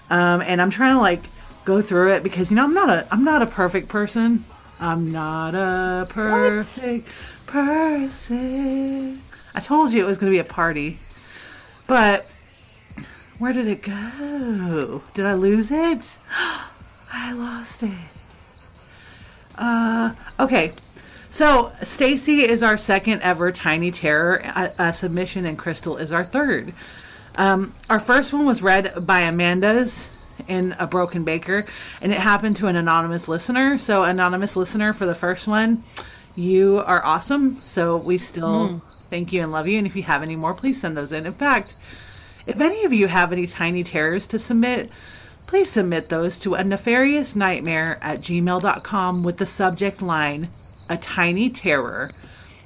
Speaker 2: um, and I'm trying to like go through it because you know I'm not a I'm not a perfect person. I'm not a perfect person. I told you it was going to be a party, but where did it go? Did I lose it? I lost it. Uh, okay. So Stacey is our second ever Tiny Terror uh, uh, submission, and Crystal is our third. Um, our first one was read by Amanda's in a Broken Baker, and it happened to an anonymous listener. So, anonymous listener for the first one, you are awesome. So, we still hmm. thank you and love you. And if you have any more, please send those in. In fact, if any of you have any tiny terrors to submit, please submit those to a nefarious nightmare at gmail.com with the subject line a tiny terror.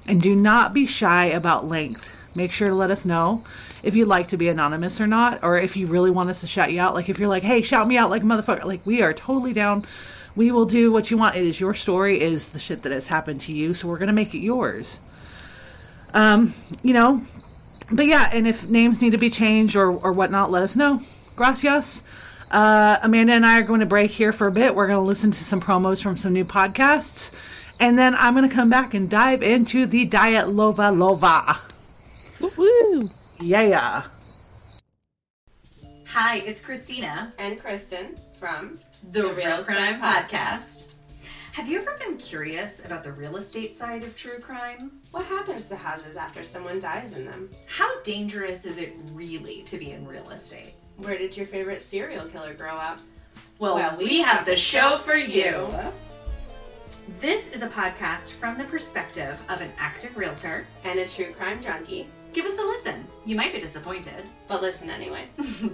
Speaker 2: And do not be shy about length. Make sure to let us know if you'd like to be anonymous or not, or if you really want us to shout you out. Like if you're like, hey, shout me out like a motherfucker. Like we are totally down. We will do what you want. It is your story, it is the shit that has happened to you, so we're gonna make it yours. Um, you know, but yeah, and if names need to be changed or, or whatnot, let us know. Gracias. Uh, Amanda and I are going to break here for a bit. We're going to listen to some promos from some new podcasts. And then I'm going to come back and dive into the Diet Lova Lova.
Speaker 1: Woo woo.
Speaker 2: Yeah.
Speaker 4: Hi, it's Christina,
Speaker 5: and Kristen from
Speaker 4: the,
Speaker 5: Real
Speaker 4: Real, Crime,
Speaker 5: Crime
Speaker 4: Podcast. Have you ever been curious about the real estate side of true crime?
Speaker 5: What happens to houses after someone dies in them?
Speaker 4: How dangerous is it really to be in real estate?
Speaker 5: Where did your favorite serial killer grow up?
Speaker 4: Well, we, have the show for you. This is a podcast from the perspective of an active realtor.
Speaker 5: And a true crime junkie.
Speaker 4: Give us a listen. You might be disappointed.
Speaker 5: But listen anyway.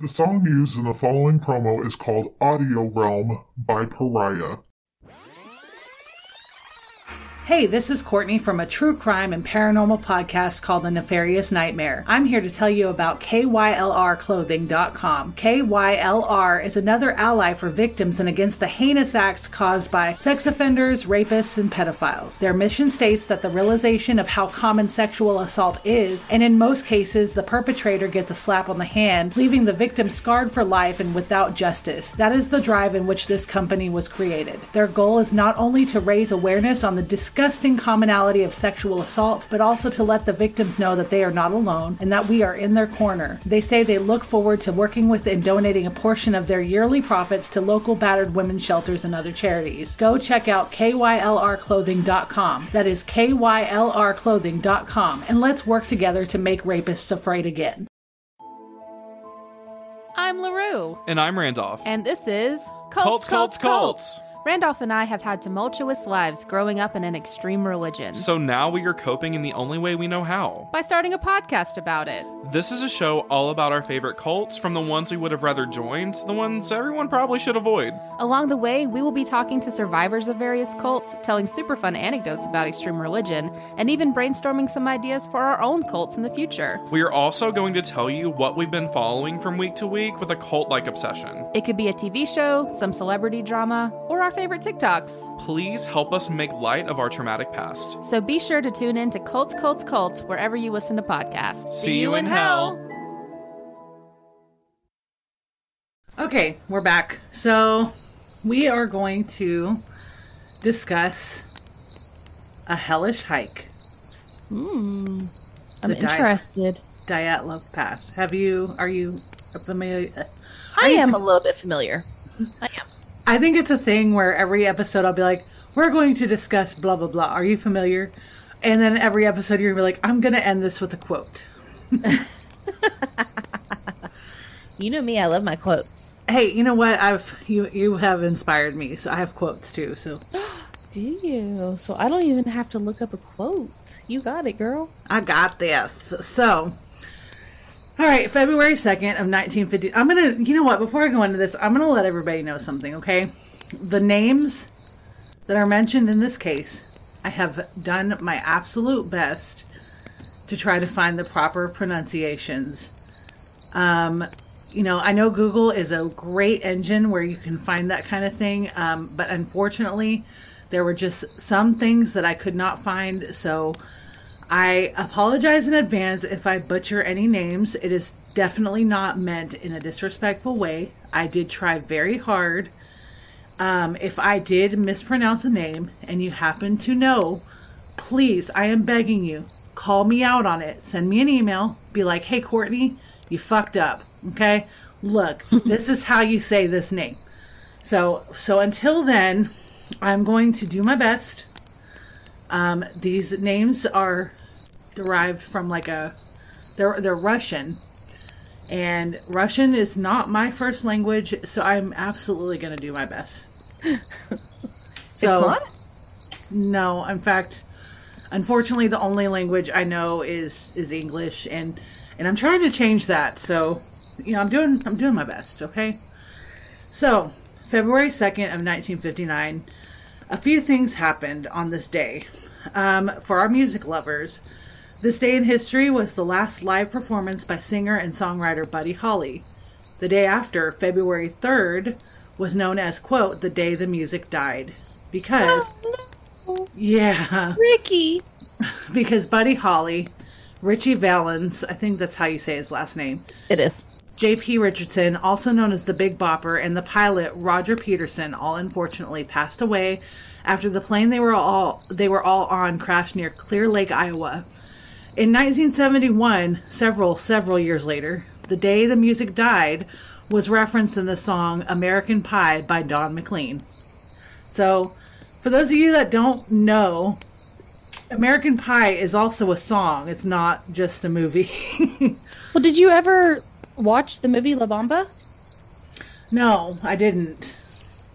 Speaker 6: The song used in the following promo is called Audio Realm by Pariah.
Speaker 2: Hey, this is Courtney from a true crime and paranormal podcast called The Nefarious Nightmare. I'm here to tell you about KYLRclothing.com. KYLR is another ally for victims and against the heinous acts caused by sex offenders, rapists, and pedophiles. Their mission states that the realization of how common sexual assault is, and in most cases, the perpetrator gets a slap on the hand, leaving the victim scarred for life and without justice. That is the drive in which this company was created. Their goal is not only to raise awareness on the disgusting commonality of sexual assault, but also to let the victims know that they are not alone and that we are in their corner. They say they look forward to working with and donating a portion of their yearly profits to local battered women's shelters and other charities. Go check out KYLRclothing.com. That is KYLRclothing.com. And let's work together to make rapists afraid again.
Speaker 7: I'm LaRue,
Speaker 8: And I'm Randolph.
Speaker 7: and this is
Speaker 8: Cults, Cults, Cults.
Speaker 7: Randolph and I have had tumultuous lives growing up in an extreme religion.
Speaker 8: So now we are coping in the only way we know how.
Speaker 7: by starting a podcast about it.
Speaker 8: This is a show all about our favorite cults, from the ones we would have rather joined to the ones everyone probably should avoid.
Speaker 7: Along the way, we will be talking to survivors of various cults, telling super fun anecdotes about extreme religion, and even brainstorming some ideas for our own cults in the future.
Speaker 8: We are also going to tell you what we've been following from week to week with a cult like obsession.
Speaker 7: It could be a TV show, some celebrity drama, or our favorite TikToks.
Speaker 8: Please help us make light of our traumatic past.
Speaker 7: So be sure to tune in to Cults, Cults, Cults wherever you listen to podcasts.
Speaker 8: See you in hell.
Speaker 2: Okay, we're back. So we are going to discuss a hellish hike.
Speaker 1: I'm
Speaker 2: The diet.
Speaker 1: interested.
Speaker 2: Dyatlov Pass. Have you? Are you familiar?
Speaker 1: Uh, I am a little bit familiar. I am.
Speaker 2: I think it's a thing where every episode I'll be like, "We're going to discuss blah blah blah." Are you familiar? And then every episode you're gonna be like, "I'm gonna end this with a quote."
Speaker 1: You know me, I love my quotes.
Speaker 2: Hey, you know what? I've you you have inspired me, so I have quotes too. So
Speaker 1: Do you? So I don't even have to look up a quote. You got it, girl.
Speaker 2: I got this. So, all right, February 2nd of 1950. I'm going to, you know what, before I go into this, I'm going to let everybody know something, okay? The names that are mentioned in this case, I have done my absolute best to try to find the proper pronunciations. Um, you know, I know Google is a great engine where you can find that kind of thing, um, but unfortunately, there were just some things that I could not find, so I apologize in advance if I butcher any names. It is definitely not meant in a disrespectful way. I did try very hard. Um, if I did mispronounce a name and you happen to know, please, I am begging you, call me out on it. Send me an email. Be like, hey, Courtney, you fucked up. Okay? Look, this is how you say this name. So, so until then, I'm going to do my best. Um, these names are derived from like a they're they're Russian, and Russian is not my first language, so I'm absolutely going to do my best. so? No, in fact, unfortunately, the only language I know is is English, and and I'm trying to change that. So, you know, I'm doing I'm doing my best. Okay. So, February second of 1959, a few things happened on this day. Um, for our music lovers, this day in history was the last live performance by singer and songwriter Buddy Holly. The day after, February 3rd, was known as, quote, the day the music died. Because, oh, yeah,
Speaker 1: Ricky.
Speaker 2: because Buddy Holly, Ritchie Valens, I think that's how you say his last name,
Speaker 1: It is.
Speaker 2: J.P. Richardson, also known as the Big Bopper, and the pilot Roger Peterson all unfortunately passed away after the plane they were all they were all on crashed near Clear Lake, Iowa. In 1971, several several years later, the day the music died was referenced in the song American Pie by Don McLean. So, for those of you that don't know, American Pie is also a song. It's not just a movie.
Speaker 1: Well, did you ever watch the movie La Bamba?
Speaker 2: no, I didn't.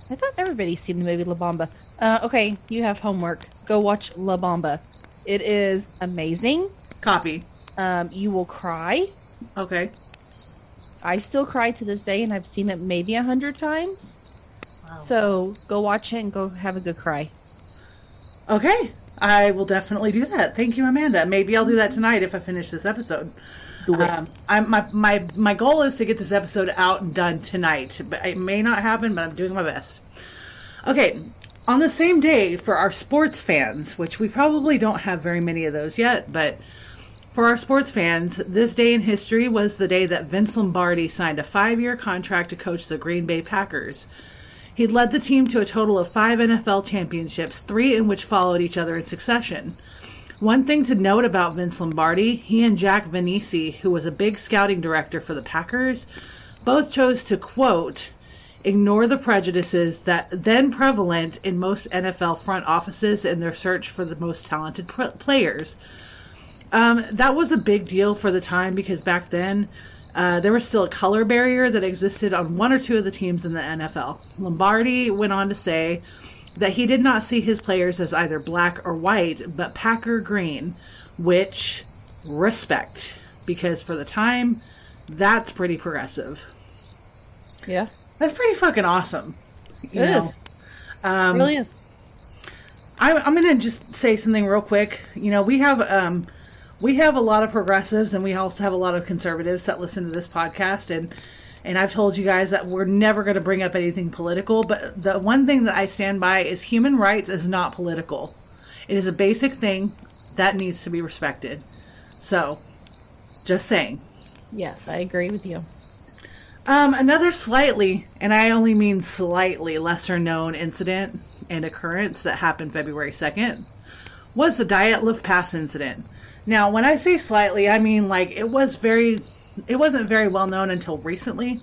Speaker 1: I thought everybody's seen the movie La Bamba. Uh, okay, you have homework. Go watch La Bamba. It is amazing.
Speaker 2: Copy.
Speaker 1: Um, you will cry.
Speaker 2: Okay.
Speaker 1: I still cry to this day, and I've seen it maybe a hundred times. So go watch it and go have a good cry.
Speaker 2: Okay. I will definitely do that. Thank you, Amanda. Maybe I'll do that tonight if I finish this episode.
Speaker 1: Do it.
Speaker 2: Um, I'm, my, my, my goal is to get this episode out and done tonight, but it may not happen, but I'm doing my best. Okay. On the same day, for our sports fans, which we probably don't have very many of those yet, but for our sports fans, this day in history was the day that Vince Lombardi signed a five year contract to coach the Green Bay Packers. He led the team to a total of five NFL championships, three in which followed each other in succession. One thing to note about Vince Lombardi, he and Jack Vainisi, who was a big scouting director for the Packers, both chose to quote, ignore the prejudices that then prevalent in most NFL front offices in their search for the most talented pr- players. Um, that was a big deal for the time because back then, Uh, there was still a color barrier that existed on one or two of the teams in the NFL. Lombardi went on to say that he did not see his players as either black or white, but Packer green, which respect, because for the time, that's pretty progressive.
Speaker 1: Yeah.
Speaker 2: That's pretty fucking awesome.
Speaker 1: It is.
Speaker 2: Um,
Speaker 1: really is.
Speaker 2: I, I'm going to just say something real quick. You know, we have um, we have a lot of progressives, and we also have a lot of conservatives that listen to this podcast, and and I've told you guys that we're never going to bring up anything political. But the one thing that I stand by is human rights is not political. It is a basic thing that needs to be respected. So, just saying.
Speaker 1: Yes, I agree with you.
Speaker 2: Um, another slightly, and I only mean slightly lesser known incident and occurrence that happened February 2nd was the Dyatlov Pass incident. Now, when I say slightly, I mean like it was very, it wasn't very well known until recently.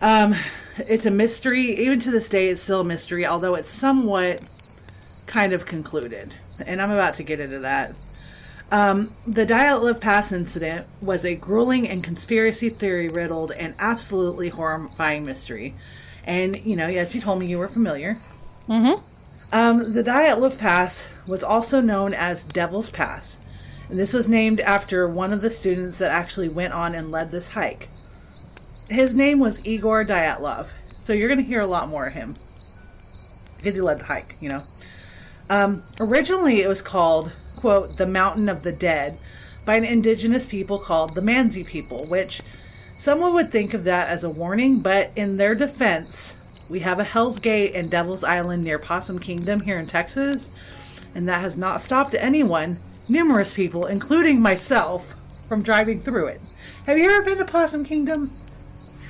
Speaker 2: Um, it's a mystery. Even to this day, it's still a mystery, although it's somewhat kind of concluded. And I'm about to get into that. Um, the Dyatlov Pass incident was a grueling and conspiracy theory riddled and absolutely horrifying mystery. And, you know, as you told me, you were familiar.
Speaker 1: Mm-hmm.
Speaker 2: Um, the Dyatlov Pass was also known as Devil's Pass. And this was named after one of the students that actually went on and led this hike. His name was Igor Dyatlov. So you're going to hear a lot more of him. Because he led the hike, you know. Um, originally, it was called, quote, the Mountain of the Dead by an indigenous people called the Mansi people, which someone would think of that as a warning, but in their defense, we have a Hell's Gate and Devil's Island near Possum Kingdom here in Texas, and that has not stopped anyone, numerous people, including myself, from driving through it. Have you ever been to Possum Kingdom?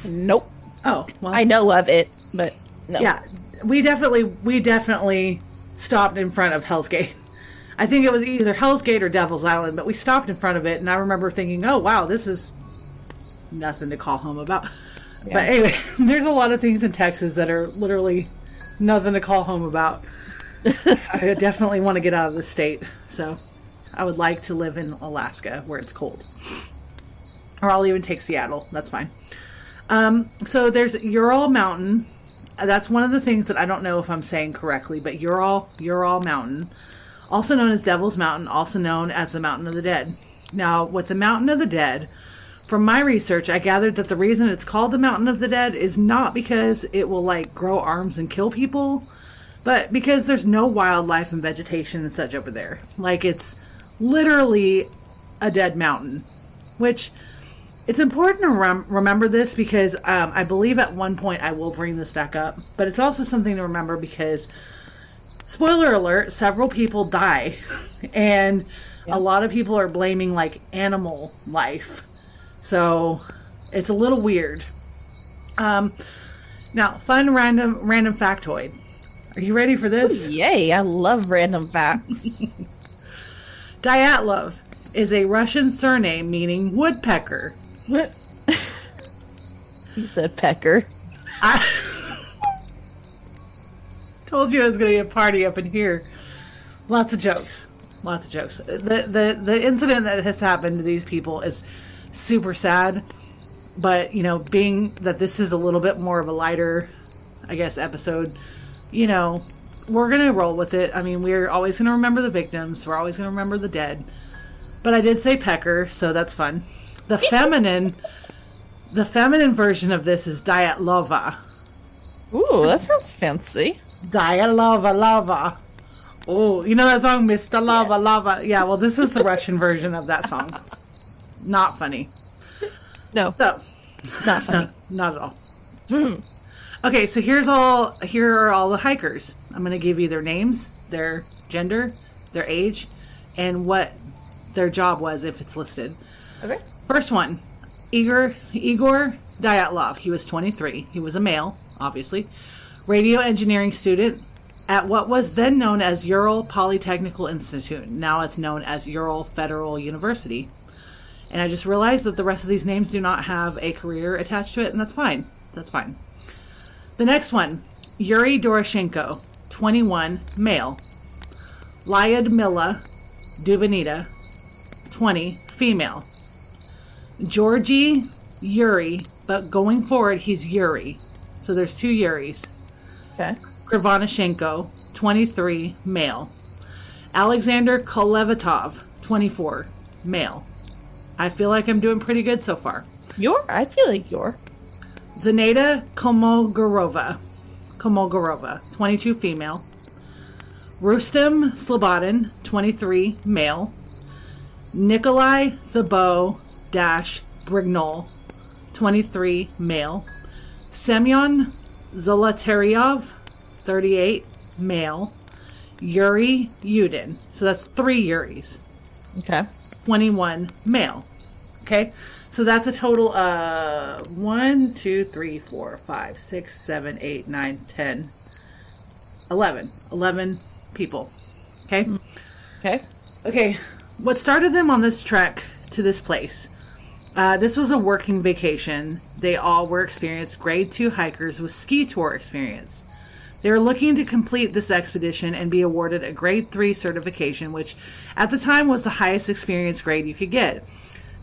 Speaker 1: Nope.
Speaker 2: Oh, well,
Speaker 1: I know of it, but no.
Speaker 2: yeah, we definitely we definitely stopped in front of Hell's Gate. I think it was either Hell's Gate or Devil's Island, but we stopped in front of it, and I remember thinking, "Oh wow, this is nothing to call home about." But anyway, there's a lot of things in Texas that are literally nothing to call home about. I definitely want to get out of the state, so I would like to live in Alaska where it's cold, or I'll even take Seattle. That's fine. Um, so there's Ural Mountain. That's one of the things that I don't know if I'm saying correctly, but Ural Ural Mountain, also known as Devil's Mountain, also known as the Mountain of the Dead. Now, with the Mountain of the Dead, from my research, I gathered that the reason it's called the Mountain of the Dead is not because it will like grow arms and kill people, but because there's no wildlife and vegetation and such over there. Like it's literally a dead mountain, which it's important to rem- remember this because um, I believe at one point I will bring this back up, but it's also something to remember because, spoiler alert, several people die, and a lot of people are blaming like animal life. So it's a little weird. Um, now, fun random random factoid. Are you ready for this?
Speaker 1: Yay, I love random facts.
Speaker 2: Dyatlov is a Russian surname meaning woodpecker.
Speaker 1: what? you said pecker.
Speaker 2: I told you it was going to be a party up in here. Lots of jokes. Lots of jokes. The, the the incident that has happened to these people is super sad, but you know, being that this is a little bit more of a lighter, I guess, episode, you know, we're gonna roll with it. I mean, we're always gonna remember the victims. We're always gonna remember the dead. But I did say pecker, so that's fun. The feminine, the feminine version of this is Dyatlova.
Speaker 1: Ooh, that sounds fancy.
Speaker 2: Dyatlova lava. lava. Oh, you know that song, Mr. Lava Lava? Yeah, well, this is the Russian version of that song. Not funny.
Speaker 1: No,
Speaker 2: So,
Speaker 1: not funny.
Speaker 2: not at all. Hmm. Okay, so here's all. Here are all the hikers. I'm going to give you their names, their gender, their age, and what their job was if it's listed.
Speaker 1: Okay.
Speaker 2: First one, Igor Igor Dyatlov. He was 23. He was a male, obviously. Radio engineering student at what was then known as Ural Polytechnical Institute. Now it's known as Ural Federal University. And I just realized that the rest of these names do not have a career attached to it, and that's fine. That's fine. The next one, Yuri Doroshenko, 21, male. Lyudmila Dubanita, 20, female. Georgie Yuri, but going forward, he's Yuri. So there's two Yuris.
Speaker 1: Okay.
Speaker 2: Krivonishenko, 23, male. Alexander Kolevatov, 24, male. I feel like I'm doing pretty good so far.
Speaker 1: You're. I feel like you're.
Speaker 2: Zaneta Komogorova, Komogorova, 22, female. Rustem Slobodin, 23, male. Nikolai Thibeaux Dash Brignolle, 23, male. Semyon Zolotaryov, 38, male. Yuri Yudin, so that's three Yuris,
Speaker 1: Okay.
Speaker 2: 21, male. Okay, so that's a total of 1, 2, 3, 4, 5, 6, 7, 8, 9, 10, 11. 11 people. Okay?
Speaker 1: Okay.
Speaker 2: Okay, what started them on this trek to this place? Uh, this was a working vacation. They all were experienced grade two hikers with ski tour experience. They were looking to complete this expedition and be awarded a grade three certification, which at the time was the highest experience grade you could get.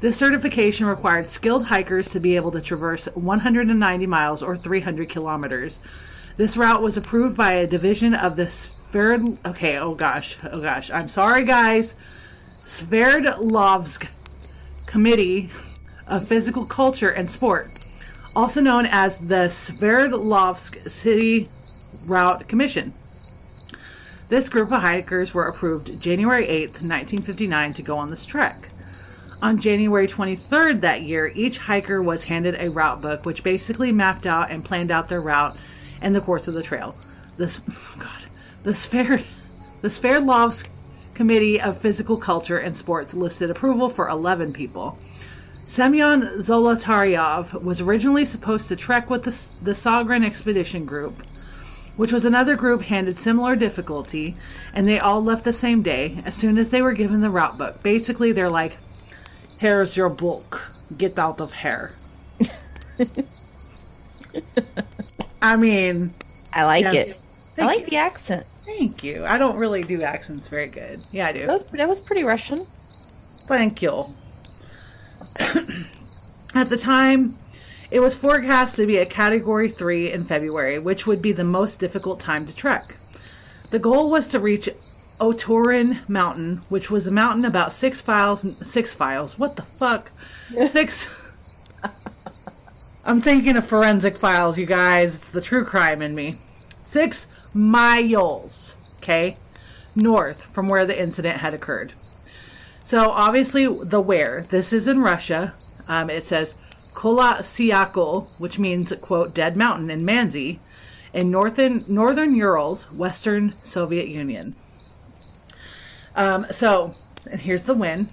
Speaker 2: This certification required skilled hikers to be able to traverse 190 miles or 300 kilometers. This route was approved by a division of the Sverd. Okay, oh gosh, oh gosh, I'm sorry, guys. Sverdlovsk Committee of Physical Culture and Sport, also known as the Sverdlovsk City Route Commission. This group of hikers were approved January 8th, 1959, to go on this trek. On January 23rd that year, each hiker was handed a route book, which basically mapped out and planned out their route and the course of the trail. This, oh God, the the Sverdlovsk Committee of Physical Culture and Sports listed approval for 11 people. Semyon Zolotaryov was originally supposed to trek with the, the Sogrin Expedition Group, which was another group handed similar difficulty, and they all left the same day as soon as they were given the route book. Basically, they're like, Here's your book. Get out of here. I mean,
Speaker 1: I like
Speaker 2: Yeah.
Speaker 1: it. I like
Speaker 2: you.
Speaker 1: the accent.
Speaker 2: thank you. I don't really do accents very good. Yeah, I do.
Speaker 1: That was that was pretty Russian.
Speaker 2: Thank you. At the time, it was forecast to be a Category 3 in February, which would be the most difficult time to trek. The goal was to reach Otorin Mountain, which was a mountain about six files. Six files? What the fuck? Six. I'm thinking of forensic files, you guys. It's the true crime in me. Six miles, okay, north from where the incident had occurred. So obviously the where this is in Russia. Um, it says Kola Siakol, which means quote dead mountain in Mansi, in northern northern Urals, Western Soviet Union. Um, so and here's the win.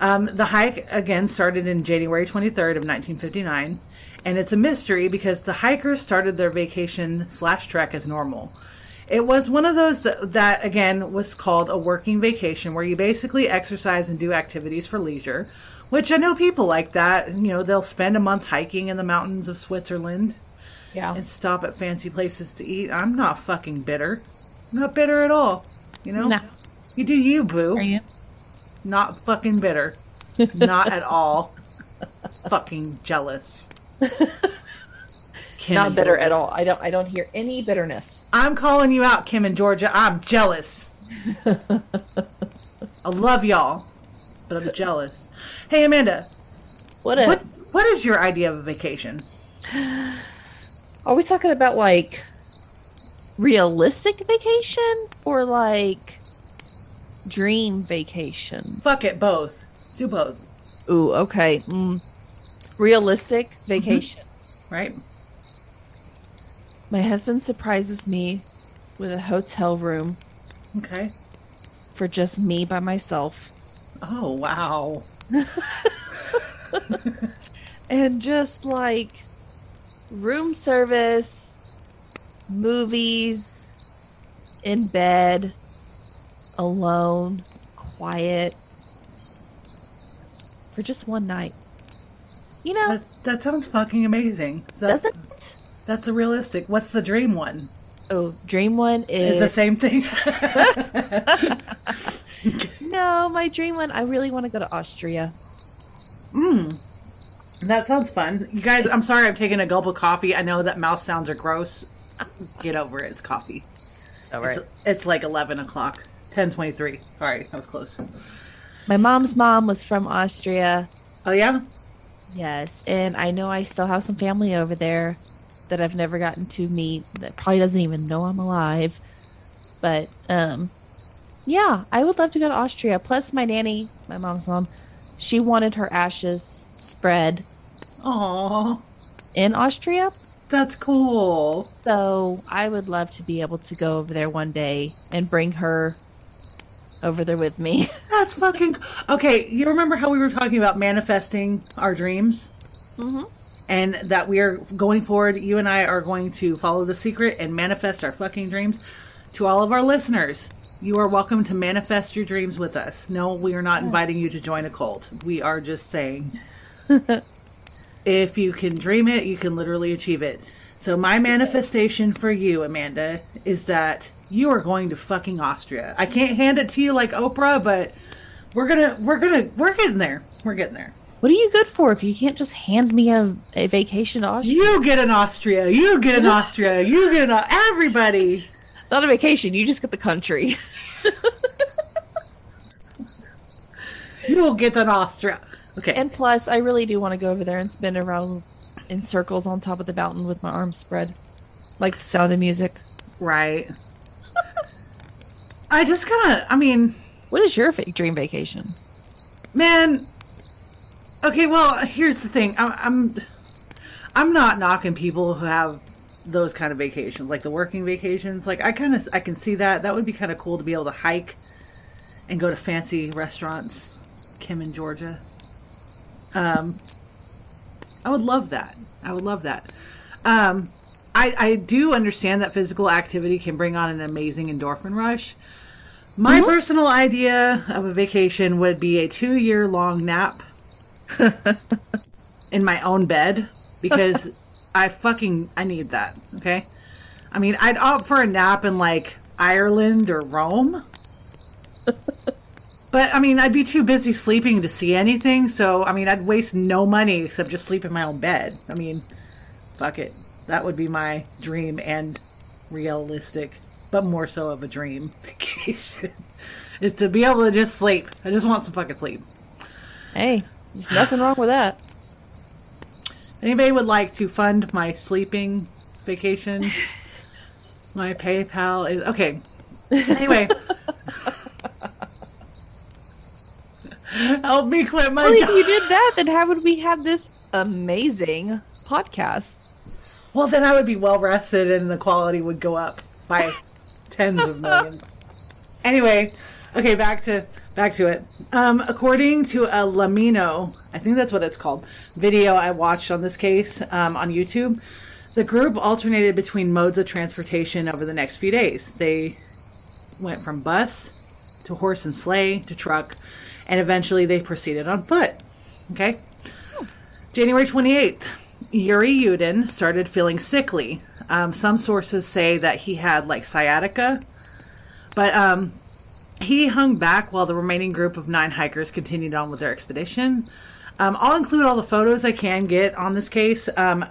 Speaker 2: Um, the hike again started in January 23rd of 1959, and it's a mystery because the hikers started their vacation slash trek as normal. It was one of those that, that, again, was called a working vacation where you basically exercise and do activities for leisure, which I know people like that. You know, they'll spend a month hiking in the mountains of Switzerland
Speaker 1: Yeah.
Speaker 2: and stop at fancy places to eat. I'm not fucking bitter. I'm not bitter at all. You know?
Speaker 1: No.
Speaker 2: You do you, boo.
Speaker 1: Are you?
Speaker 2: Not fucking bitter. Not at all. fucking jealous. Kim
Speaker 1: Not bitter
Speaker 2: Georgia.
Speaker 1: at all. I don't I don't hear any bitterness.
Speaker 2: I'm calling you out, Kim and Georgia. I'm jealous. I love y'all, but I'm jealous. Hey, Amanda,
Speaker 1: What a
Speaker 2: what what is your idea of a vacation?
Speaker 1: Are we talking about like realistic vacation or like dream vacation?
Speaker 2: Fuck it, both. Do both,
Speaker 1: Ooh, okay. Mm. Realistic vacation.
Speaker 2: right?
Speaker 1: My husband surprises me with a hotel room
Speaker 2: Okay.
Speaker 1: for just me by myself.
Speaker 2: Oh wow.
Speaker 1: And just like room service, movies, in bed, alone, quiet, for just one night. You know,
Speaker 2: That that sounds fucking amazing. That's
Speaker 1: doesn't it?
Speaker 2: that's a realistic. What's the dream one?
Speaker 1: Oh, dream one
Speaker 2: Is
Speaker 1: is
Speaker 2: the same thing?
Speaker 1: no. My dream one. I really want to go to Austria.
Speaker 2: Mmm. That sounds fun. You guys, I'm sorry I'm taking a gulp of coffee. I know that mouth sounds are gross. Get over it. It's coffee.
Speaker 1: All
Speaker 2: It's, it's like 11 o'clock. 10.23. Sorry, I was close.
Speaker 1: My mom's mom was from Austria.
Speaker 2: Oh, yeah?
Speaker 1: Yes, and I know I still have some family over there that I've never gotten to meet that probably doesn't even know I'm alive. But um yeah, I would love to go to Austria. Plus my nanny, my mom's mom, she wanted her ashes spread
Speaker 2: Aw,
Speaker 1: in Austria.
Speaker 2: that's cool.
Speaker 1: So I would love to be able to go over there one day and bring her over there with me.
Speaker 2: That's fucking. Okay, you remember how we were talking about manifesting our dreams?
Speaker 1: mm-hmm.
Speaker 2: and that we are going forward. You and I are going to follow the secret and manifest our fucking dreams. To all of our listeners, you are welcome to manifest your dreams with us. No, we are not inviting you to join a cult. We are just saying if you can dream it, you can literally achieve it. So, my manifestation for you, Amanda, is that you are going to fucking Austria. I can't hand it to you like Oprah, but we're gonna, we're gonna, we're getting there. We're getting there.
Speaker 1: What are you good for if you can't just hand me a, a vacation to Austria?
Speaker 2: You get an Austria. You get an Austria. You get an everybody.
Speaker 1: Not a vacation, you just get the country.
Speaker 2: You will get an Austria. Okay.
Speaker 1: And plus, I really do want to go over there and spin around in circles on top of the mountain with my arms spread, like the sound of music.
Speaker 2: right. I just kind of, I mean,
Speaker 1: What is your dream vacation?
Speaker 2: man. Okay, well, here's the thing. I'm, I'm, I'm not knocking people who have those kind of vacations, like the working vacations. Like I kind of, I can see that. That would be kind of cool to be able to hike and go to fancy restaurants. Kim in Georgia. Um, I would love that. I would love that. Um, I, I do understand that physical activity can bring on an amazing endorphin rush. My mm-hmm. personal idea of a vacation would be a two year long nap in my own bed because I fucking I need that. Okay, I mean I'd opt for a nap in like Ireland or Rome. But I mean, I'd be too busy sleeping to see anything. So I mean, I'd waste no money except just sleep in my own bed. I mean, fuck it. That would be my dream and realistic, but more so of a dream vacation, is to be able to just sleep. I just want some fucking sleep.
Speaker 1: Hey, there's nothing wrong with that.
Speaker 2: Anybody would like to fund my sleeping vacation? my PayPal is okay. Anyway. Help me quit my
Speaker 1: Well, if you did that, then how would we have this amazing podcast?
Speaker 2: Well, then I would be well rested and the quality would go up by tens of millions. Anyway, okay, back to back to it. Um, according to a LEMMiNO, I think that's what it's called, video I watched on this case um, on YouTube, the group alternated between modes of transportation over the next few days. They went from bus to horse and sleigh to truck, and eventually they proceeded on foot. Okay. January 28th, Yuri Yudin started feeling sickly. Um, some sources say that he had like sciatica, but um, he hung back while the remaining group of nine hikers continued on with their expedition. Um, I'll include all the photos I can get on this case. Um,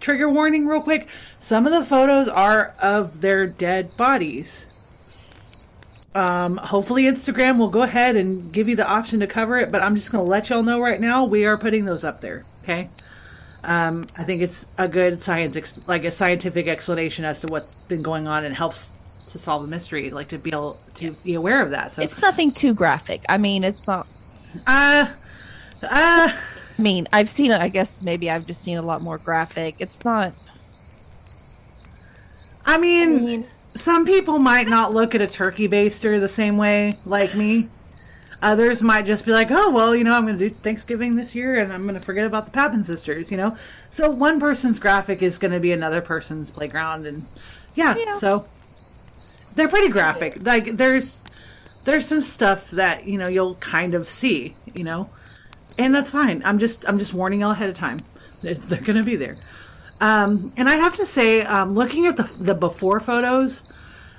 Speaker 2: trigger warning, real quick some of the photos are of their dead bodies. Um, hopefully, Instagram will go ahead and give you the option to cover it, but I'm just going to let y'all know right now we are putting those up there. Okay. Um, I think it's a good science, ex- like a scientific explanation as to what's been going on, and helps to solve the mystery, like to be able to be aware of that. So,
Speaker 1: It's nothing too graphic. I mean, it's not.
Speaker 2: uh, uh,
Speaker 1: I mean, I've seen it. I guess maybe I've just seen a lot more graphic. It's not.
Speaker 2: I mean, some people might not look at a turkey baster the same way like me. Others might just be like, oh, well, you know, I'm going to do Thanksgiving this year and I'm going to forget about the Papin sisters, you know? So one person's graphic is going to be another person's playground. And yeah,
Speaker 1: Yeah.
Speaker 2: so they're pretty graphic. Like, there's. There's some stuff that you know you'll kind of see, you know, and that's fine. I'm just I'm just warning y'all ahead of time. It's, they're gonna be there. Um, and I have to say, um, looking at the the before photos,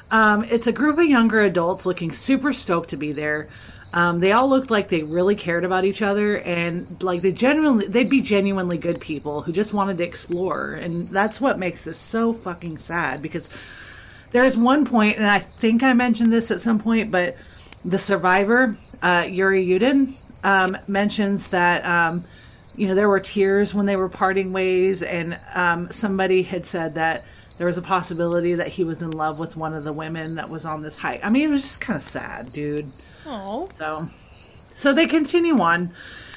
Speaker 2: Um, it's a group of younger adults looking super stoked to be there. Um, they all looked like they really cared about each other and like they genuinely they'd be genuinely good people who just wanted to explore and that's what makes this so fucking sad because there's one point and I think I mentioned this at some point but the survivor uh, Yuri Yudin um, mentions that um, you know there were tears when they were parting ways and um, somebody had said that there was a possibility that he was in love with one of the women that was on this hike. I mean, it was just kind of sad, dude.
Speaker 1: Oh.
Speaker 2: So, so they continue on.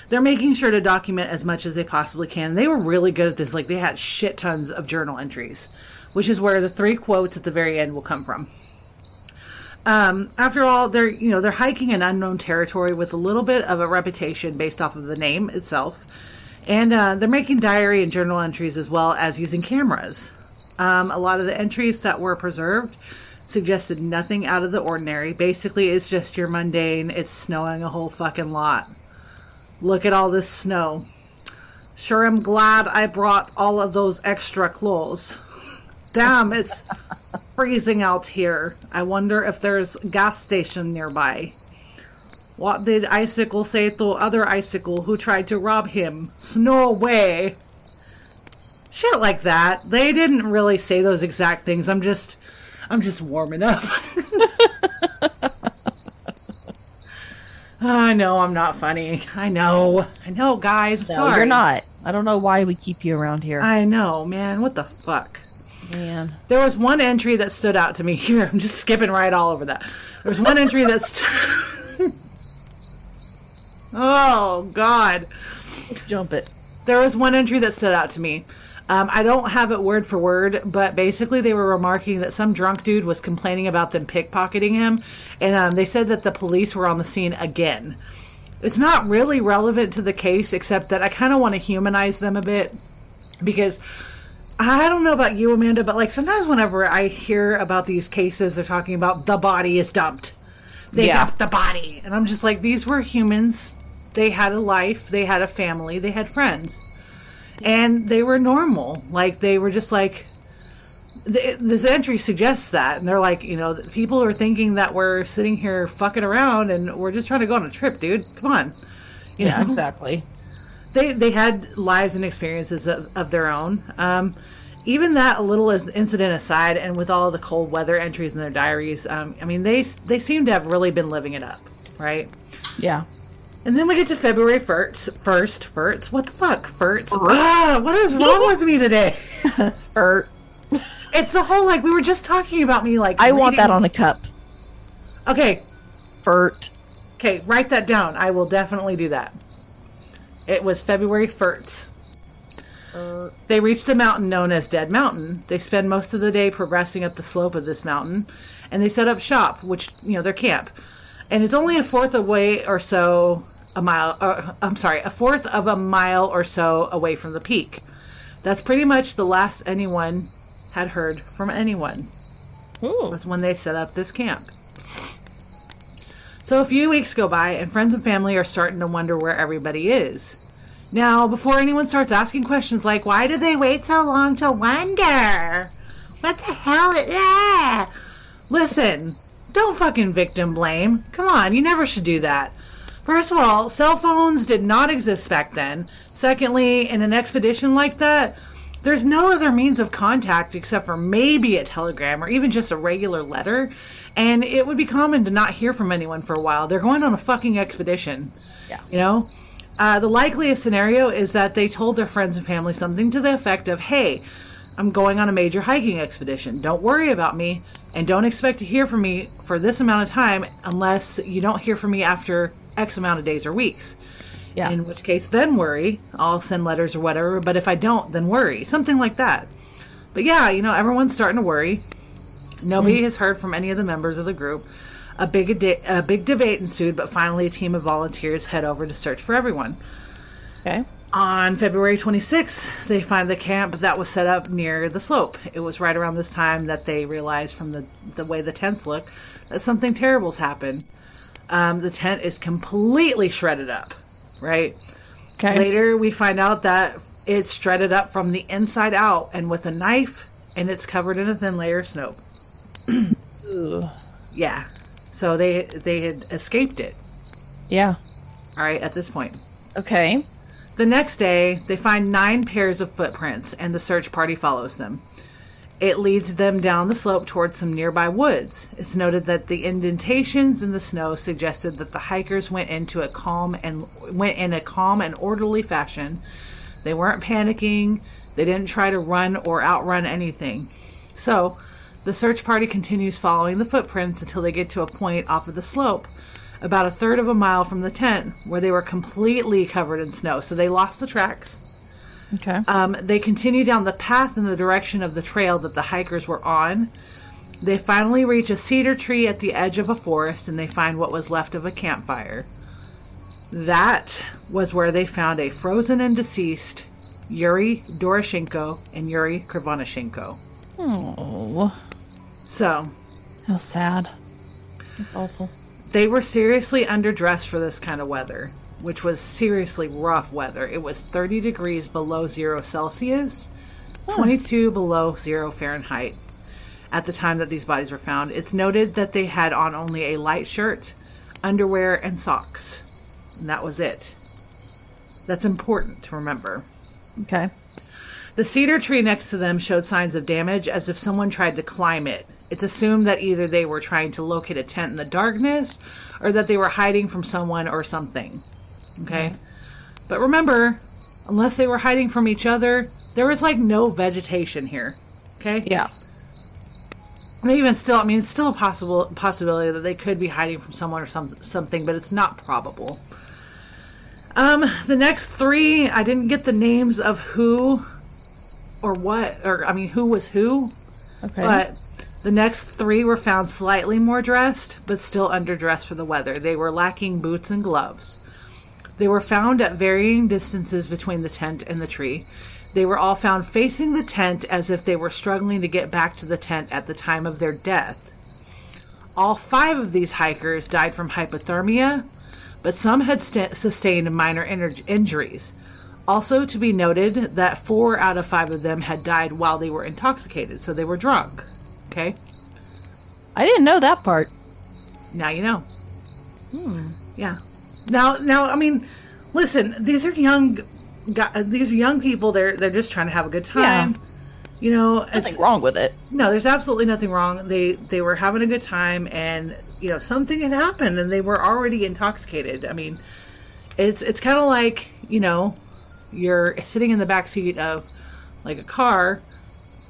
Speaker 2: They're making sure to document as much as they possibly can. They were really good at this. Like they had shit tons of journal entries, which is where the three quotes at the very end will come from. Um, after all, they're you know they're hiking in unknown territory with a little bit of a reputation based off of the name itself, and uh, they're making diary and journal entries as well as using cameras. Um, a lot of the entries that were preserved suggested nothing out of the ordinary. Basically, it's just your mundane. It's snowing a whole fucking lot. Look at all this snow. Sure, I'm glad I brought all of those extra clothes. Damn, it's freezing out here. I wonder if there's a gas station nearby. What did Icicle say to other Icicle who tried to rob him? Snow away. Shit like that. They didn't really say those exact things. I'm just I'm just warming up. I know I'm not funny. I know. I know, guys. I'm
Speaker 1: No,
Speaker 2: sorry.
Speaker 1: you're not. I don't know why we keep you around here.
Speaker 2: I know, man. What the fuck?
Speaker 1: Man.
Speaker 2: There was one entry that stood out to me. Here, I'm just skipping right all over that. There was one entry that's. oh, God.
Speaker 1: Jump it.
Speaker 2: There was one entry that stood out to me. Um, I don't have it word for word, but basically they were remarking that some drunk dude was complaining about them pickpocketing him, and um, they said that the police were on the scene again. It's not really relevant to the case, except that I kind of want to humanize them a bit because I don't know about you, Amanda, but like sometimes whenever I hear about these cases, they're talking about the body is dumped. They
Speaker 1: Yeah.
Speaker 2: dumped the body. And I'm just like, these were humans. They had a life, they had a family, they had friends. And they were normal. Like, they were just like, th- this entry suggests that. And they're like, you know, people are thinking that we're sitting here fucking around and we're just trying to go on a trip, dude. Come on. You
Speaker 1: Yeah,
Speaker 2: know?
Speaker 1: exactly.
Speaker 2: they they had lives and experiences of, of their own. Um, even that little incident aside, and with all the cold weather entries in their diaries, um, I mean they they seem to have really been living it up, right?
Speaker 1: Yeah.
Speaker 2: And then we get to February first. First, first. What the fuck, first? Ah, what is wrong with me today?
Speaker 1: Or
Speaker 2: It's the whole like we were just talking about me like
Speaker 1: I want that on a cup.
Speaker 2: Okay,
Speaker 1: Fert.
Speaker 2: okay, write that down. I will definitely do that. It was February first. They reach the mountain known as Dead Mountain. They spend most of the day progressing up the slope of this mountain, and they set up shop, which you know their camp, and it's only a fourth away or so a mile. Uh, I'm sorry, a fourth of a mile or so away from the peak. That's pretty much the last anyone had heard from anyone. Was when they set up this camp. So a few weeks go by, and friends and family are starting to wonder where everybody is. Now, before anyone starts asking questions like, why did they wait so long to wonder? What the hell? Is, ah! Listen, don't fucking victim blame. Come on, you never should do that. First of all, cell phones did not exist back then. Secondly, in an expedition like that, there's no other means of contact except for maybe a telegram or even just a regular letter. And it would be common to not hear from anyone for a while. They're going on a fucking expedition.
Speaker 1: Yeah.
Speaker 2: You know? Uh, the likeliest scenario is that they told their friends and family something to the effect of, hey, I'm going on a major hiking expedition. Don't worry about me, and don't expect to hear from me for this amount of time unless you don't hear from me after X amount of days or weeks.
Speaker 1: Yeah.
Speaker 2: In which case, then worry. I'll send letters or whatever, but if I don't, then worry. Something like that. But yeah, you know, everyone's starting to worry. Nobody mm. has heard from any of the members of the group. A big a big debate ensued, but finally a team of volunteers head over to search for everyone.
Speaker 1: Okay.
Speaker 2: On February 26th, they find the camp that was set up near the slope. It was right around this time that they realized from the, the way the tents look that something terrible's happened. Um, the tent is completely shredded up, right?
Speaker 1: Okay.
Speaker 2: Later, we find out that it's shredded up from the inside out and with a knife, and it's covered in a thin layer of snow. Yeah. So they they had escaped it.
Speaker 1: Yeah.
Speaker 2: All right, at this point.
Speaker 1: Okay.
Speaker 2: The next day, they find nine pairs of footprints, and the search party follows them. It leads them down the slope towards some nearby woods. It's noted that the indentations in the snow suggested that the hikers went into a calm and went in a calm and orderly fashion. They weren't panicking. They didn't try to run or outrun anything. So, the search party continues following the footprints until they get to a point off of the slope, about a third of a mile from the tent, where they were completely covered in snow. So they lost the tracks.
Speaker 1: Okay.
Speaker 2: Um, they continue down the path in the direction of the trail that the hikers were on. They finally reach a cedar tree at the edge of a forest and they find what was left of a campfire. That was where they found a frozen and deceased Yuri Doroshenko and Yuri Krivonishenko.
Speaker 1: oh,
Speaker 2: So,
Speaker 1: how sad. That's awful.
Speaker 2: they were seriously underdressed for this kind of weather, which was seriously rough weather. It was 30 degrees below zero Celsius, 22 below zero Fahrenheit at the time that these bodies were found. It's noted that they had on only a light shirt, underwear, and socks. And that was it. That's important to remember.
Speaker 1: Okay.
Speaker 2: The cedar tree next to them showed signs of damage as if someone tried to climb it. It's assumed that either they were trying to locate a tent in the darkness or that they were hiding from someone or something. Okay? But remember, unless they were hiding from each other, there was like no vegetation here. Okay?
Speaker 1: Yeah.
Speaker 2: Maybe even still, I mean, it's still a possible possibility that they could be hiding from someone or some, something, but it's not probable. Um, the next three, I didn't get the names of who or what, or I mean, who was who,
Speaker 1: Okay.
Speaker 2: but the next three were found slightly more dressed, but still underdressed for the weather. They were lacking boots and gloves. They were found at varying distances between the tent and the tree. They were all found facing the tent as if they were struggling to get back to the tent at the time of their death. All five of these hikers died from hypothermia, but some had st- sustained minor inj- injuries. Also, to be noted that four out of five of them had died while they were intoxicated, so they were drunk. Okay?
Speaker 1: I didn't know that part.
Speaker 2: Now you know. Hmm. Yeah. Now, now, I mean, listen. These are young, gu- uh, these are young people. They're they're just trying to have a good time. You know, it's
Speaker 1: Nothing wrong with it.
Speaker 2: no. There's absolutely nothing wrong. They they were having a good time, and you know something had happened, and they were already intoxicated. I mean, it's it's kind of like you know, you're sitting in the back seat of like a car.